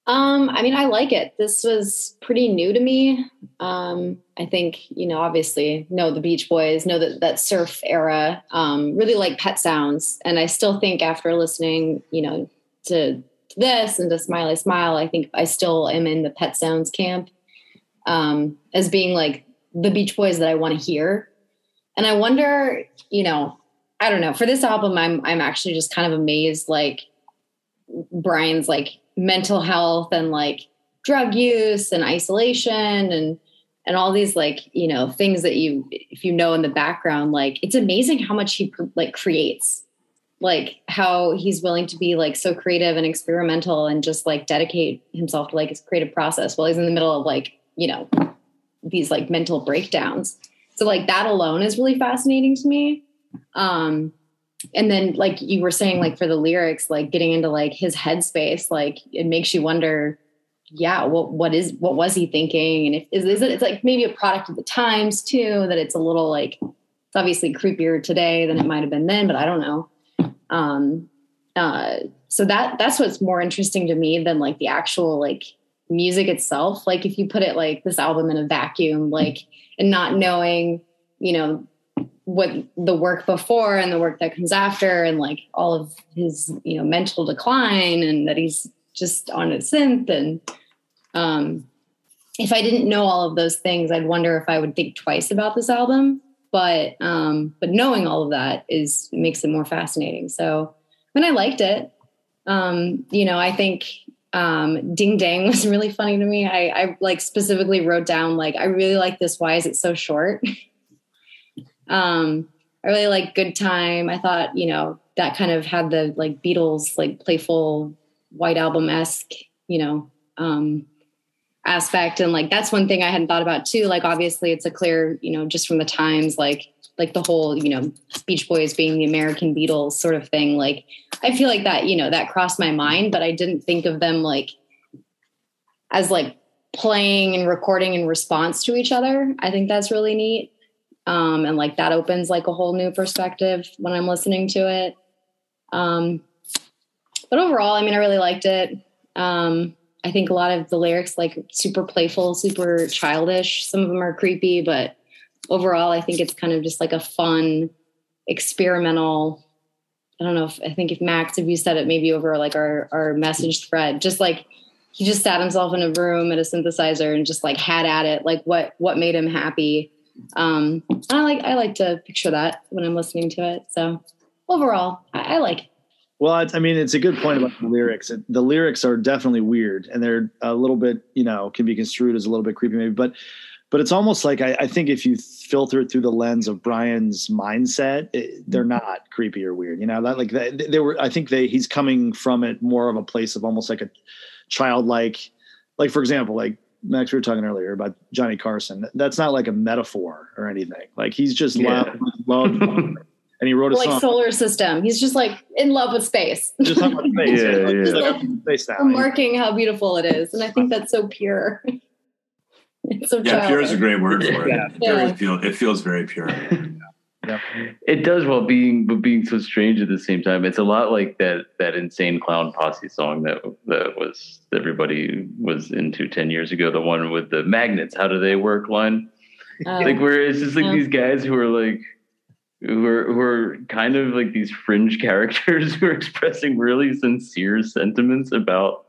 S7: Um, I mean, I like it. This was pretty new to me. Um, I think, you know, obviously know the Beach Boys, know that that surf era, um, really like Pet Sounds. And I still think after listening, you know, to, to this and to Smiley Smile, I think I still am in the Pet Sounds camp um, as being like the Beach Boys that I want to hear. And I wonder, you know, I don't know. For this album, I'm I'm actually just kind of amazed, like Brian's like mental health and like drug use and isolation and and all these like you know things that you if you know in the background like it's amazing how much he like creates like how he's willing to be like so creative and experimental and just like dedicate himself to like his creative process while he's in the middle of like you know these like mental breakdowns. So like that alone is really fascinating to me. Um, and then like you were saying, like for the lyrics, like getting into like his headspace, like it makes you wonder, yeah, what what is what was he thinking? And if is, is it it's like maybe a product of the times too, that it's a little like it's obviously creepier today than it might have been then, but I don't know. Um uh so that that's what's more interesting to me than like the actual like music itself. Like if you put it like this album in a vacuum, like and not knowing, you know, what the work before and the work that comes after and like all of his you know mental decline and that he's just on a synth and um if i didn't know all of those things i'd wonder if i would think twice about this album. But um but knowing all of that is makes it more fascinating. So and i liked it. Um you know i think um ding dang was (laughs) really funny to me. I i like specifically wrote down like i really like this. Why is it so short (laughs) um i really like good time. I thought you know that kind of had the like beatles like playful white album-esque you know um aspect. And like that's one thing i hadn't thought about too. Like obviously it's a clear you know just from the times like like the whole you know beach boys being the american beatles sort of thing. Like i feel like that you know that crossed my mind but i didn't think of them like as like playing and recording in response to each other. I think that's really neat um and like that opens like a whole new perspective when i'm listening to it. Um but overall i mean i really liked it. Um i think a lot of the lyrics like super playful super childish. Some of them are creepy but overall i think it's kind of just like a fun experimental i don't know if i think if max if you said it maybe over like our our message thread just like he just sat himself in a room at a synthesizer and just like had at it like what what made him happy um i like i like to picture that when i'm listening to it so overall i, I like it
S3: Well, I, I mean, it's a good point about the lyrics. The lyrics are definitely weird, and they're a little bit, you know, can be construed as a little bit creepy, maybe. But, but it's almost like I, I think if you filter it through the lens of Brian's mindset, it, they're not creepy or weird. You know, that like they, they were. I think they he's coming from it more of a place of almost like a childlike, like for example, like Max, we were talking earlier about Johnny Carson. That's not like a metaphor or anything. Like he's just
S5: Yeah.
S3: loved, loved and he wrote a
S7: like
S3: song.
S7: solar system he's just like in love with space
S3: just talking about space. (laughs)
S5: Yeah,
S3: Like, he's
S5: yeah.
S3: like, I'm in space now.
S7: remarking how beautiful it is and i think that's so pure (laughs) it's so
S1: Yeah, pure is a great word for it.
S3: Yeah. (laughs)
S7: Yeah.
S1: it, feel, it feels very pure.
S5: It does while being but being so strange at the same time. It's a lot like that that insane clown posse song that that was everybody was into ten years ago. The one with the magnets. How do they work? Line
S7: Um,
S5: like where it's just like
S7: Yeah.
S5: these guys who are like who are who are kind of like these fringe (laughs) characters who are expressing really sincere sentiments about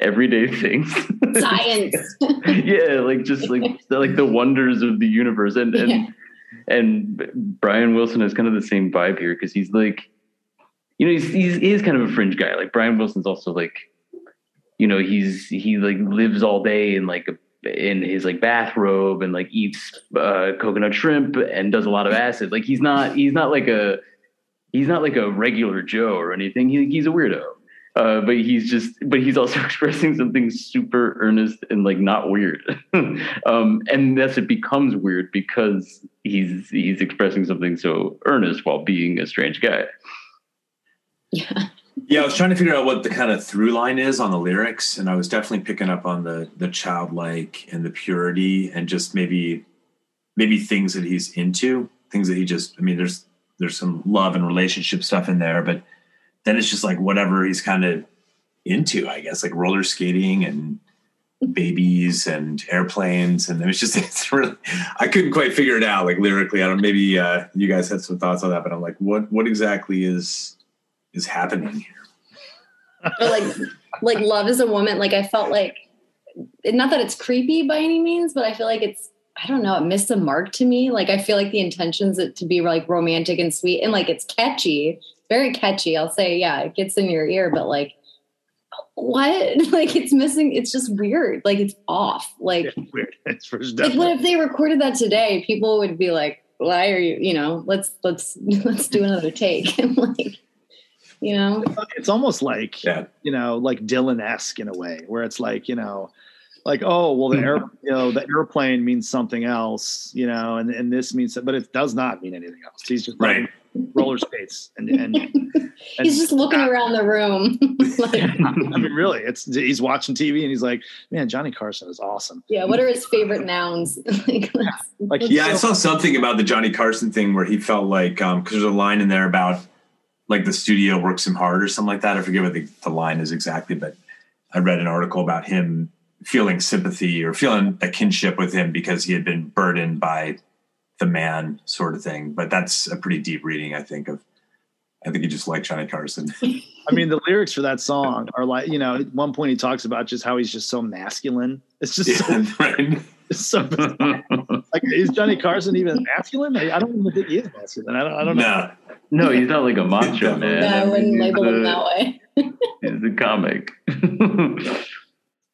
S5: everyday things.
S7: science (laughs)
S5: yeah, like just like the, like the wonders of the universe, and and
S7: Yeah.
S5: And Brian Wilson has kind of the same vibe here because he's like, you know, he's, he's he is kind of a fringe guy. Like Brian Wilson's also like, you know, he's he like lives all day in like a, in his like bathrobe and like eats uh, coconut shrimp and does a lot of acid. Like he's not he's not like a he's not like a regular Joe or anything. He, he's a weirdo. Uh, but he's just, but he's also (laughs) expressing something super earnest and like not weird. (laughs) um, and thus it becomes weird because he's he's expressing something so earnest while being a strange guy.
S7: yeah
S1: Yeah, I was trying to figure out what the kind of through line is on the lyrics, and I was definitely picking up on the the childlike and the purity, and just maybe maybe things that he's into, things that he just. I mean, there's there's some love and relationship stuff in there, but then it's just like whatever he's kind of into, I guess, like roller skating and babies and airplanes, and it was just (laughs) it's really. I couldn't quite figure it out, like lyrically. I don't. Maybe uh, you guys had some thoughts on that, but I'm like, what what exactly is is happening here?
S7: like like love is a woman like i felt like not that it's creepy by any means but i feel like it's i don't know it missed a mark to me like i feel like the intentions it to be like romantic and sweet and like it's catchy very catchy. I'll say yeah it gets in your ear but like what? (laughs) Like it's missing it's just weird. Like it's off. Like
S3: Yeah, weird. (laughs) It's for
S7: like what if they recorded that today? People would be like why are you you know let's let's (laughs) let's do another take. And like you know?
S3: It's almost like
S1: Yeah.
S3: you know, like Dylan esque in a way, where it's like you know, like oh well the air (laughs) you know the airplane means something else you know and and this means but it does not mean anything else he's just
S1: Right.
S3: roller skates and and, (laughs) and
S7: He's just looking around the room. (laughs) like,
S3: I mean really it's he's watching TV and he's like man Johnny Carson is awesome
S7: yeah, what are his favorite nouns? like, let's-
S3: like
S1: Yeah, I saw something about the Johnny Carson thing where he felt like um, because there's a line in there about like the studio works him hard or something like that. I forget what the, the line is exactly, but I read an article about him feeling sympathy or feeling a kinship with him because he had been burdened by the man sort of thing. But that's a pretty deep reading, I think. Of I think he just liked Johnny Carson. (laughs)
S3: I mean the lyrics for that song are like you know at one point he talks about just how he's just so masculine it's just so,
S1: Yeah, (laughs) right. (laughs)
S3: it's so like is Johnny Carson even masculine I, I don't even think he is masculine I don't I don't know
S1: No,
S5: no, he's not like a macho man.
S7: yeah, I wouldn't
S5: he's
S7: label him that way.
S5: He's a comic.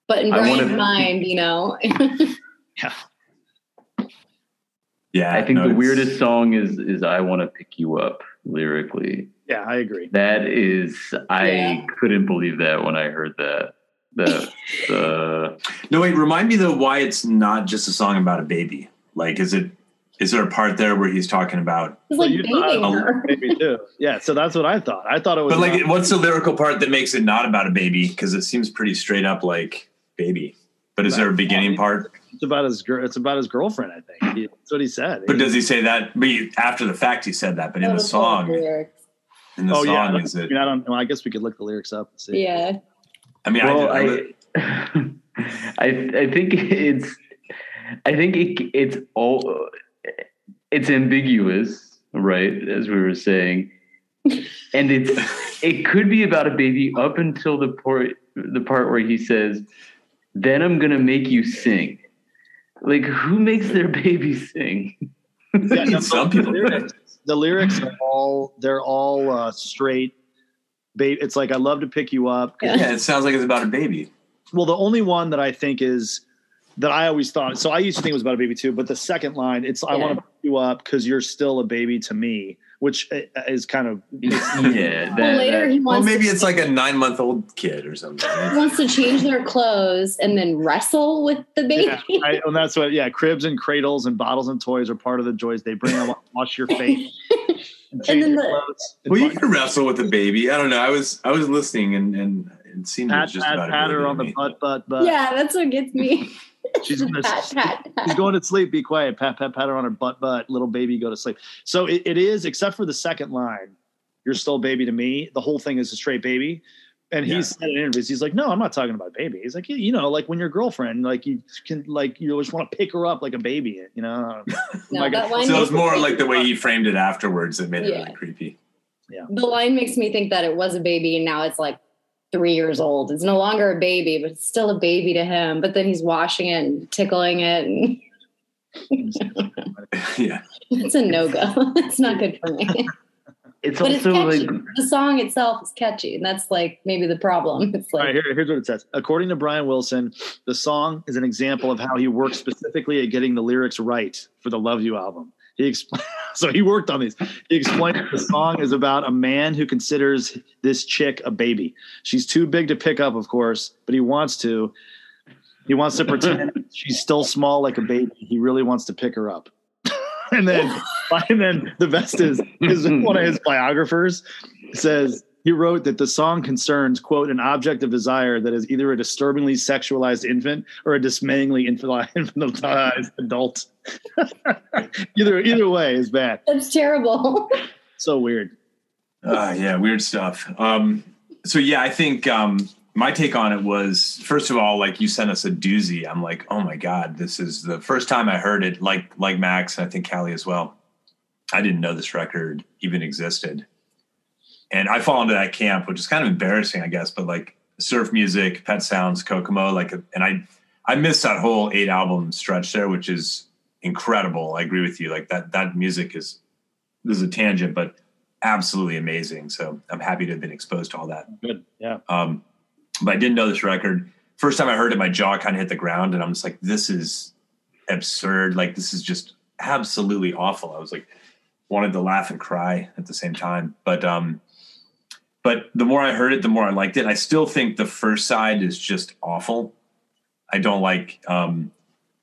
S7: But in
S5: I wanna-
S7: Brian's mind, you know, (laughs)
S3: yeah
S1: yeah.
S5: I think
S1: no,
S5: the
S1: it's-
S5: weirdest song is is "I Want to Pick You Up" lyrically.
S3: yeah I agree
S5: That is, I
S7: Yeah.
S5: couldn't believe that when I heard that. The (laughs) the
S1: No, wait. Remind me though why it's not just a song about a baby. Like, is it? Is there a part there where he's talking about?
S7: he's like
S3: you
S7: bathing
S3: thought-
S7: her.
S3: maybe too yeah so that's what I thought I thought it was
S1: But like, what's the lyrical part that makes it not about a baby? Because it seems pretty straight up like baby. But is there a beginning part?
S3: It's about his girl. It's about his girlfriend. I think He- that's what he said.
S1: But does he say that? But he, after the fact, he said that. But in the song,
S7: lyrics.
S1: in the
S3: oh yeah,
S1: song, is
S3: I
S1: it?
S3: mean, I don't know. I guess we could look the lyrics up and see.
S7: Yeah.
S1: I mean,
S5: well,
S1: I,
S5: I, (laughs) I, I think it's, I think it, it's all, it's ambiguous, right? As we were saying, and it's, it could be about a baby up until the part, the part where he says, "Then I'm gonna make you sing." Like, who makes their (laughs) baby sing?
S3: Yeah, (laughs) no,
S1: Some
S3: the
S1: people
S3: lyrics, the lyrics are all they're all uh, straight. Babe, it's like I love to pick you up.
S1: yeah, it sounds like it's about a baby.
S3: Well, the only one that I think is that I always thought. So I used to think it was about a baby too. But the second line, it's I want to pick you up because you're still a baby to me, which uh, is kind of
S5: yeah.
S7: Well, later
S5: that-
S7: he
S1: Well, maybe
S7: to,
S1: it's like a nine-month-old kid or something.
S7: he wants to change their clothes and then wrestle with the baby.
S3: yeah, right? and that's what yeah. Cribs and cradles and bottles and toys are part of the joys they bring. I wash your face. (laughs) And, change
S7: then
S3: your
S7: the-
S3: clothes.
S1: Well, you can wrestle with a baby. I don't know. I was I was listening and and it seemed
S3: pat
S1: just
S3: pat
S1: about
S3: pat
S1: a
S3: her on the butt butt butt.
S7: yeah, that's what gets me. (laughs)
S3: She's gonna (laughs)
S7: pat, pat, pat.
S3: She's going to sleep. Be quiet. Pat, pat, pat her on her butt, butt. Little baby, go to sleep. So it, it is, except for the second line, "You're still baby to me." The whole thing is a straight baby. And
S1: Yeah.
S3: he said in interviews, he's like, "No, I'm not talking about baby." He's like, "You- "You know, like when your girlfriend, like you can, like you always want to pick her up like a baby, you know." (laughs)
S7: Oh no,
S3: Like,
S7: that line
S1: So
S7: makes
S1: it's more like the way he framed it afterwards that made it
S7: Yeah.
S1: really creepy.
S7: Yeah, the line makes me think that it was a baby and now it's like three years old. It's no longer a baby, but it's still a baby to him. But then he's washing it and tickling it, and (laughs)
S1: yeah.
S7: it's a no go. (laughs) it's not good for me.
S5: It's
S7: But it's
S5: also
S7: catchy.
S5: like
S7: the song itself is catchy, and that's like maybe the problem. (laughs) It's like
S3: right, here, here's what it says. According to Brian Wilson, the song is an example of how he worked specifically at getting the lyrics right for the Love You album. He expl- (laughs) so he worked on these. He explained the song is about a man who considers this chick a baby. She's too big to pick up, of course, but he wants to. He wants to pretend (laughs) she's still small like a baby. He really wants to pick her up. (laughs) and then, and then the best is is one of his biographers says he wrote that the song concerns quote an object of desire that is either a disturbingly sexualized infant or a dismayingly infantilized (laughs) adult. (laughs) either either way is bad.
S7: that's terrible. (laughs)
S3: So weird.
S1: Uh, yeah, weird stuff. Um, so yeah, I think um, my take on it was first of all, like you sent us a doozy. I'm like, oh my god, this is the first time I heard it. Like like Max, and I think Callie as well. I didn't know this record even existed, and I fall into that camp, which is kind of embarrassing, I guess. But like surf music, Pet Sounds, Kokomo, like, and I I missed that whole eight album stretch there, which is incredible. I agree with you. Like that that music is this is a tangent, but absolutely amazing. So I'm happy to have been exposed to all that.
S3: Good. Yeah.
S1: Um, but I didn't know this record. First time I heard it, my jaw kind of hit the ground, and I'm just like, "This is absurd! Like this is just absolutely awful." I was like, wanted to laugh and cry at the same time. But um, but the more I heard it, the more I liked it. I still think the first side is just awful. I don't like. Um,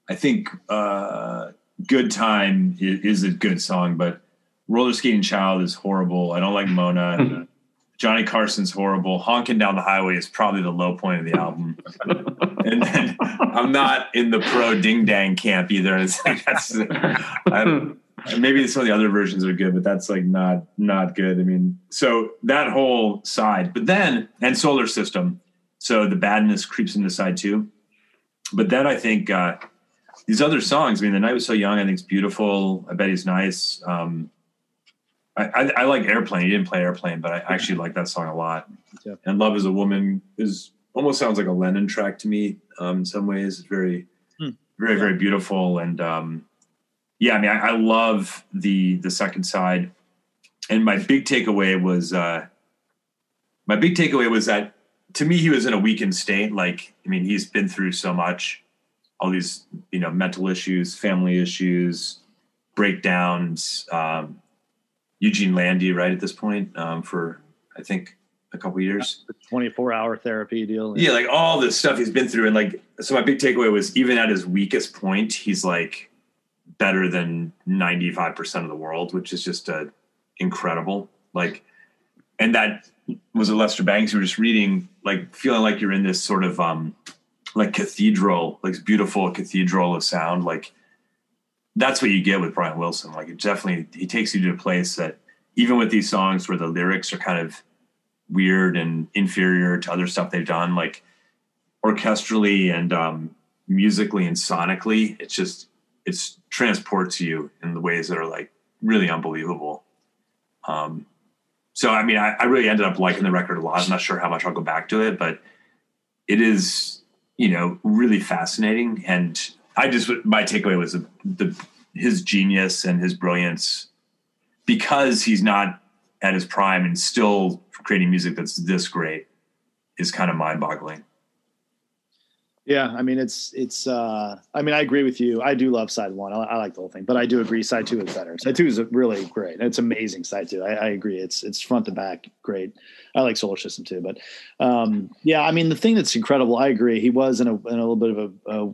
S1: I think uh, "Good Time" is, is a good song, but "Roller Skating Child" is horrible. I don't like Mona. (laughs) Johnny Carson's horrible. Honking Down the Highway is probably the low point of the album. (laughs) and then I'm not in the pro ding dang camp either. (laughs) It's like that's I don't, maybe some of the other versions are good, but that's like not not good. I mean, so that whole side, but then and solar system. So the badness creeps into side too. But then I think uh, these other songs. I mean, the night was so young. I think it's beautiful. I bet he's nice. Um, I, I, I like Airplane. He didn't play Airplane, but I actually like that song a lot.
S3: Yeah.
S1: And Love is a Woman is almost sounds like a Lennon track to me um, in some ways. It's very,
S3: Hmm.
S1: very, very beautiful. And um, yeah, I mean, I, I love the the second side. And my big takeaway was uh, my big takeaway was that to me he was in a weakened state. Like, I mean, he's been through so much, all these you know mental issues, family issues, breakdowns. Um, Eugene Landy, right at this point, um, for I think a couple years.
S3: 24 hour therapy deal.
S1: Yeah, like all this stuff he's been through, and like so. My big takeaway was even at his weakest point, he's like better than ninety five percent of the world, which is just uh, incredible. Like, and that was a Lester Bangs. You were just reading, like feeling like you're in this sort of um, like cathedral, like beautiful cathedral of sound, like that's what you get with Brian Wilson. Like it definitely he takes you to a place that even with these songs where the lyrics are kind of weird and inferior to other stuff they've done, like orchestrally and um, musically and sonically, it's just it's transports you in the ways that are like really unbelievable. Um, so I mean, I, I really ended up liking the record a lot. I'm not sure how much I'll go back to it, but it is you know really fascinating and I just my takeaway was the, the his genius and his brilliance because he's not at his prime and still creating music that's this great is kind of mind boggling.
S3: Yeah, I mean it's it's. uh I mean I agree with you. I do love side one. I, I like the whole thing, but I do agree side two is better. Side two is really great. It's amazing. Side two, I, I agree. It's it's front to back great. I like Solar System too, but um yeah, I mean the thing that's incredible. I agree. He was in a in a little bit of a, a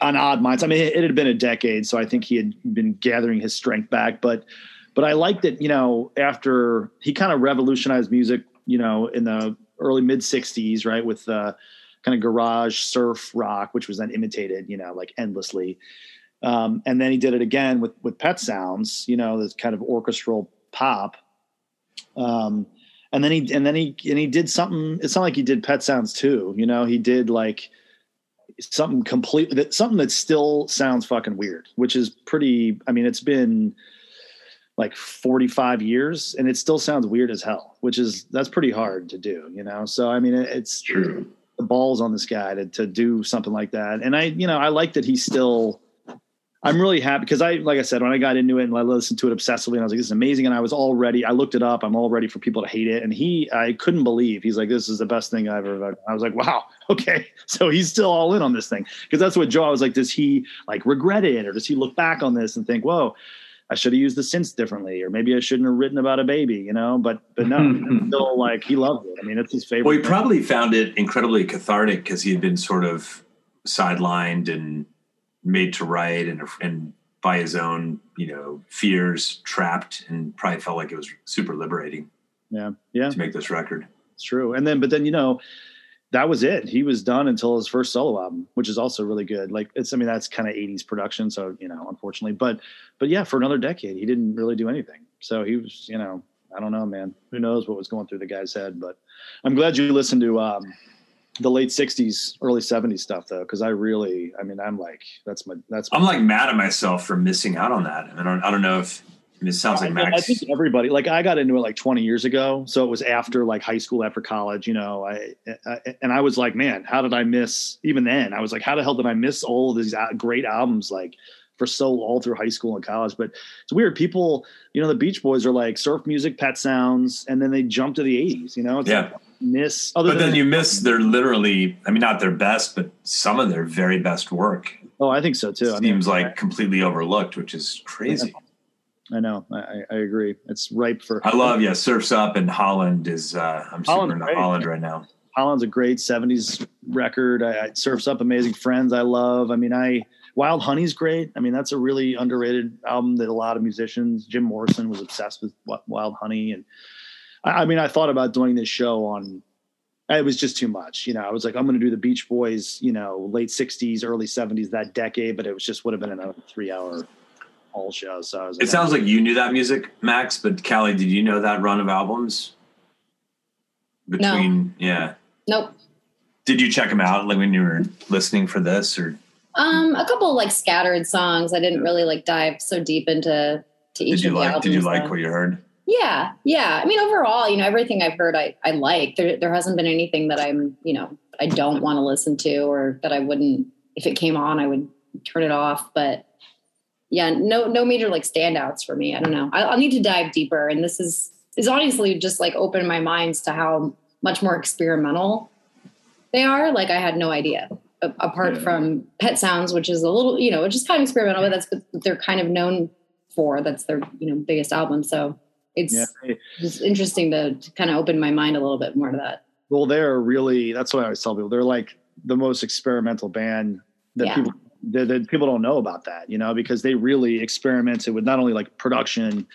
S3: on odd minds. I mean it, it had been a decade, so I think he had been gathering his strength back. But but I like that you know after he kind of revolutionized music, you know, in the early mid '60s, right with. uh kind of garage surf rock, which was then imitated, you know, like endlessly. Um, and then he did it again with with Pet Sounds, you know, this kind of orchestral pop. Um, and then he and then he and he did something. It's not like he did Pet Sounds too, you know. He did like something completely that something that still sounds fucking weird, which is pretty. I mean, it's been like 45 years and it still sounds weird as hell which is that's pretty hard to do you know so i mean it, it's
S5: True.
S3: The balls on this guy to, to do something like that. And I, you know, I like that he's still, I'm really happy because I, like I said, when I got into it and I listened to it obsessively and I was like, this is amazing. And I was all ready. I looked it up. I'm all ready for people to hate it. And he, I couldn't believe he's like, this is the best thing I've ever done. I was like, wow. (laughs) Okay. So he's still all in on this thing. Cause that's what Joe, I was like, does he like regret it or does he look back on this and think, whoa, I should have used the synths differently, or maybe I shouldn't have written about a baby, you know, but, but no, (laughs) still like he loved it. I mean, it's his favorite.
S1: Well, he
S3: thing.
S1: probably found it incredibly cathartic because he had been sort of sidelined and made to write and, and by his own, you know, fears trapped and probably felt like it was super liberating
S3: yeah. Yeah.
S1: to make this record.
S3: It's true. And then, but then, you know, that was it. He was done until his first solo album, which is also really good. Like it's, I mean, that's kind of 80s production. So, you know, unfortunately, but, but yeah, for another decade, he didn't really do anything. So he was, you know, I don't know, man, who knows what was going through the guy's head, but I'm glad you listened to, um, the late 60s, early 70s stuff though. Cause I really, I mean, I'm like, that's my, that's my,
S1: I'm like mad at myself for missing out on that. I don't, I don't know if Mean, it sounds like Max.
S3: I think everybody like I got into it like 20 years ago, so it was after like high school, after college. You know, I, I and I was like, man, how did I miss? Even then, I was like, how the hell did I miss all of these great albums like for so all through high school and college? But it's weird. People, you know, the Beach Boys are like surf music, Pet Sounds, and then they jump to the 80s. You know, it's
S1: Yeah.
S3: like miss. Other
S1: but then you miss their literally, I mean, not their best, but some of their very best work
S3: oh, I think so too. I mean,
S1: seems like completely overlooked, which is crazy.
S3: I know, I, I- agree. It's ripe for.
S1: I love, yeah, Surfs Up and Holland is, uh, I'm super
S3: Holland's
S1: into
S3: great.
S1: Holland right now.
S3: Holland's a great '70s record. I, I Surfs Up, Amazing Friends. I love. I mean, I Wild Honey's great. I mean, that's a really underrated album that a lot of musicians. Jim Morrison was obsessed with Wild Honey, and I, I mean, I thought about doing this show on. It was just too much, you know. I was like, I'm going to do the Beach Boys, you know, late '60s, early '70s, that decade, but it was just would have been another three-hour whole show. So I was like,
S1: It sounds like you knew that music, Max, but Callie, did you know that run of albums? Between yeah.
S7: Nope.
S1: Did you check them out like when you were listening for this or
S7: Um, a couple like scattered songs. I didn't really like dive so deep into to each
S1: did you
S7: of the
S1: like
S7: albums.
S1: did you like
S7: though.
S1: what you heard?
S7: Yeah, yeah. I mean, overall, you know, everything I've heard, I I like. There there hasn't been anything that I'm, you know, I don't want to listen to, or that I wouldn't, if it came on, I would turn it off. But yeah, no no major like standouts for me. I don't know. I, I'll need to dive deeper, and this is is honestly just like opened my minds to how much more experimental they are. Like I had no idea. A- Apart
S5: Yeah.
S7: from Pet Sounds, which is a little, you know, which is kind of experimental, but that's what they're kind of known for. That's their, you know, biggest album. So it's
S3: yeah.
S7: it's interesting to, to kind of open my mind a little bit more to that.
S3: Well, they're really that's what I always tell people. They're like the most experimental band that
S7: Yeah.
S3: people that, that people don't know about that, you know, because they really experimented with not only like production,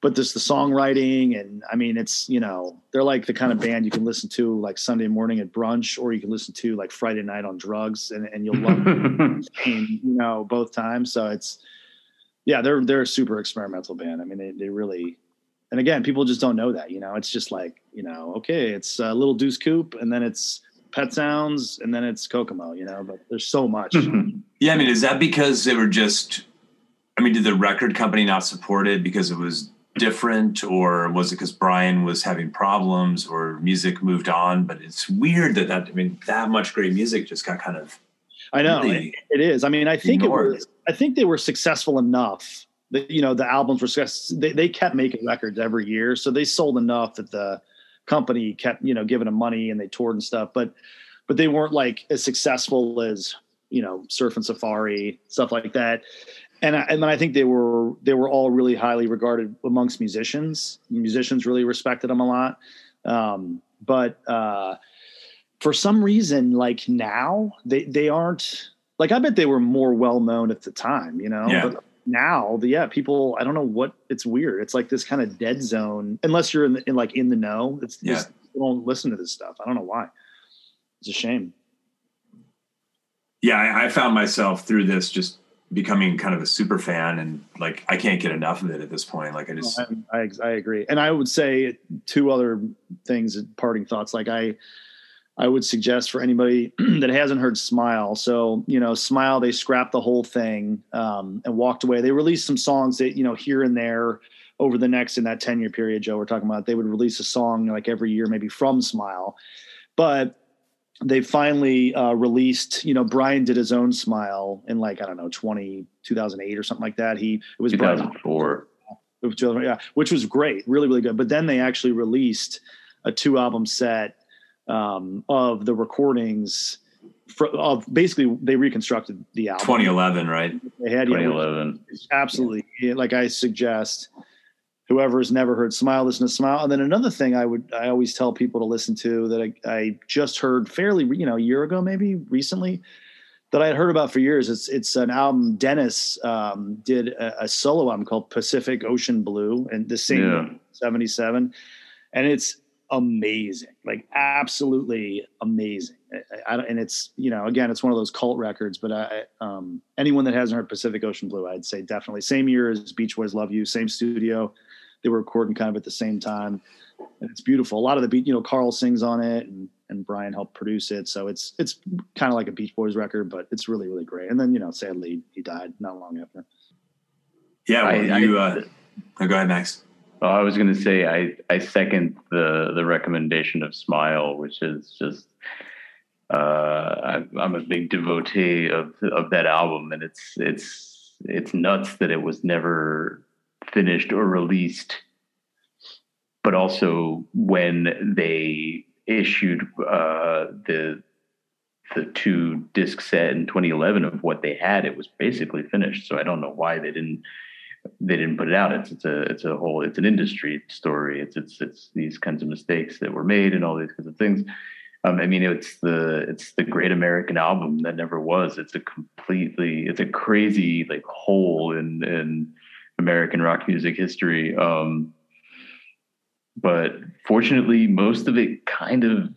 S3: but just the songwriting. And I mean, it's you know, they're like the kind of band you can listen to like Sunday morning at brunch, or you can listen to like Friday night on drugs, and, and you'll love (laughs) it, you know, both times. So it's yeah, they're they're a super experimental band. I mean, they they really. And again, people just don't know that, you know. It's just like, you know, okay, it's a little Deuce Coupe, and then it's Pet Sounds, and then it's Kokomo, you know. But there's so much. (laughs)
S1: Yeah, I mean, is that because they were just I mean, did the record company not support it because it was different or was it because Brian was having problems or music moved on? But it's weird that that I mean that much great music just got kind of
S3: I know
S1: Really?
S3: it is. I mean, I think it was. I think they were successful enough that you know the albums were success. They, they kept making records every year, so they sold enough that the company kept you know giving them money and they toured and stuff. But but they weren't like as successful as you know Surfin' Safari stuff like that. And I, and then I think they were they were all really highly regarded amongst musicians. Musicians really respected them a lot. Um, but uh, for some reason, like now, they they aren't like I bet they were more well known at the time, you know.
S1: Yeah.
S3: But now, the, yeah, people I don't know what it's weird. It's like this kind of dead zone unless you're in, the, in like in the know. It's
S1: Yeah.
S3: just, people don't listen to this stuff. I don't know why. It's a shame.
S1: yeah, I, I found myself through this just becoming kind of a super fan and like I can't get enough of it at this point. Like I just
S3: I, I, I agree. And I would say two other things, parting thoughts. Like I, I would suggest for anybody (clears throat) that hasn't heard Smile. So, you know, Smile, they scrapped the whole thing um, and walked away. They released some songs that, you know, here and there over the next in that 10 year period, Joe, we're talking about, they would release a song like every year, maybe from Smile. But they finally uh, released, you know, Brian did his own Smile in like, I don't know, 20, 2008 or something like that. He, it was
S5: 2004.
S3: it was 2000, yeah, which was great, really, really good. But then they actually released a two album set um, of the recordings fr- of basically they reconstructed the album.
S1: 2011, right?
S3: They had yeah,
S5: 2011.
S3: absolutely yeah, like I suggest. Whoever has never heard "Smile," listen to "Smile." And then another thing I would I always tell people to listen to that I, I just heard fairly you know a year ago maybe recently that I had heard about for years. It's it's an album Dennis um, did a, a solo album called Pacific Ocean Blue, and the same
S5: Yeah.
S3: seventy seven, and it's amazing, like absolutely amazing. I, I, and it's you know again it's one of those cult records, but I um, anyone that hasn't heard Pacific Ocean Blue, I'd say definitely same year as Beach Boys Love You, same studio. They were recording kind of at the same time, and it's beautiful. A lot of the beat, you know, Carl sings on it, and and Brian helped produce it, so it's it's kind of like a Beach Boys record, but it's really really great. And then you know, sadly, he died not long after.
S1: Yeah, well,
S5: I-
S1: you.
S5: I-
S1: uh, oh, go ahead, Max.
S5: I was going to say I, I second the the recommendation of Smile, which is just uh, I, I'm a big devotee of of that album, and it's it's it's nuts that it was never finished or released. But also when they issued uh, the the two disc set in 2011 of what they had, it was basically finished. So I don't know why they didn't they didn't put it out. It's it's a it's a whole it's an industry story. It's it's it's these kinds of mistakes that were made and all these kinds of things. Um, I mean, it's the it's the great American album that never was. It's a completely it's a crazy like hole in in American rock music history. Um, but fortunately, most of it kind of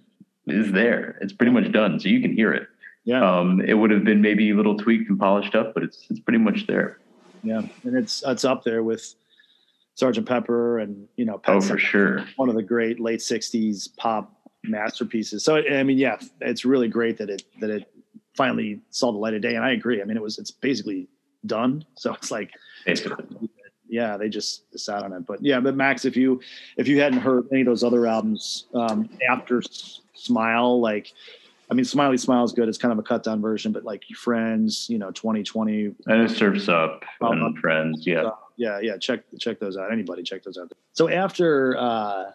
S5: is there. It's pretty much done, so you can hear it.
S3: Yeah.
S5: Um, it would have been maybe a little tweaked and polished up, but it's it's pretty much there.
S3: Yeah, and it's it's up there with Sergeant Pepper and you know Pet
S5: Oh, for sure.
S3: one of the great late '60s pop masterpieces. So I mean, yeah, it's really great that it that it finally saw the light of day. And I agree. I mean, it was it's basically done. So it's like
S5: Basically.
S3: yeah, they just sat on it. But yeah, but Max, if you if you hadn't heard any of those other albums um, after Smile, like I mean, Smiley Smile is good. It's kind of a cut down version, but like Friends, you know, 2020,
S5: And it surfs up and friends. Yeah.
S3: uh, yeah, yeah. Check check those out. Anybody check those out. So after uh,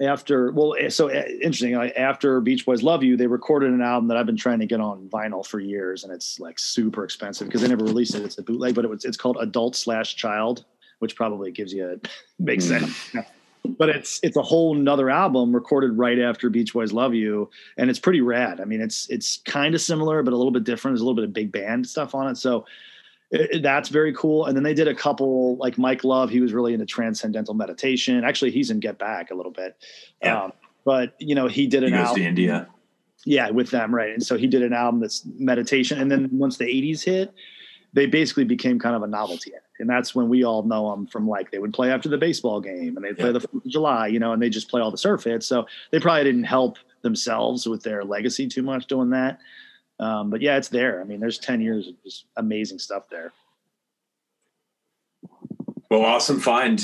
S3: after well, eh, so uh, interesting. like, After Beach Boys Love You, they recorded an album that I've been trying to get on vinyl for years, and it's like super expensive because they never released it. It's a bootleg, but it was it's called Adult Slash Child, which probably gives you a (laughs) makes
S5: Mm.
S3: sense. But it's it's a whole nother album recorded right after Beach Boys Love You, and it's pretty rad. I mean, it's it's kind of similar, but a little bit different. There's a little bit of big band stuff on it, so it- it- that's very cool. And then they did a couple like Mike Love. He was really into transcendental meditation. Actually, he's in Get Back a little bit.
S1: Yeah.
S3: Um, but you know, he did
S1: He
S3: an
S1: goes to. India.
S3: Yeah, with them, right? And so he did an album that's meditation. And then once the '80s hit, they basically became kind of a novelty act. And that's when we all know them from like they would play after the baseball game and they'd play
S1: Yeah.
S3: the July, you know, and they just play all the surf hits. So they probably didn't help themselves with their legacy too much doing that. Um, but yeah, it's there. I mean, there's 10 years of just amazing stuff there.
S1: Well, awesome find.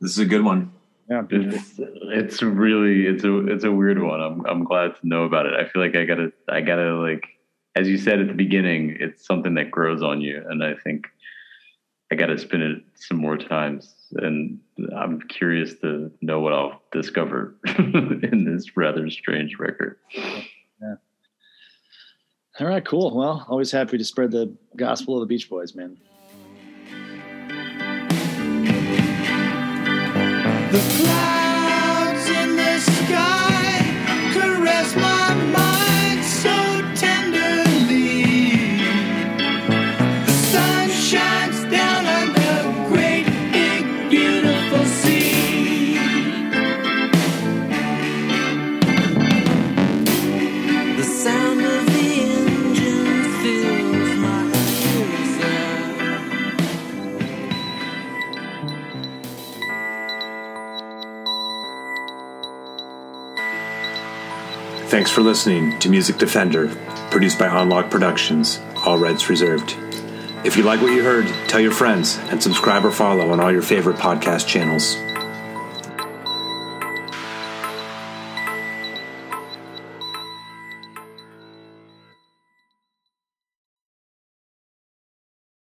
S1: This is a good one.
S3: Yeah.
S5: It's it's really it's a it's a weird one. I'm I'm glad to know about it. I feel like I gotta I gotta like as you said at the beginning, it's something that grows on you, and I think I gotta spin it some more times. And I'm curious to know what I'll discover (laughs) in this rather strange record. Yeah.
S3: All right, cool. Well, always happy to spread the gospel of the Beach Boys, man.
S4: The clouds
S1: Thanks for listening to Music Defender, produced by Unlock Productions, all rights reserved. If you like what you heard, tell your friends and subscribe or follow on all your favorite podcast channels.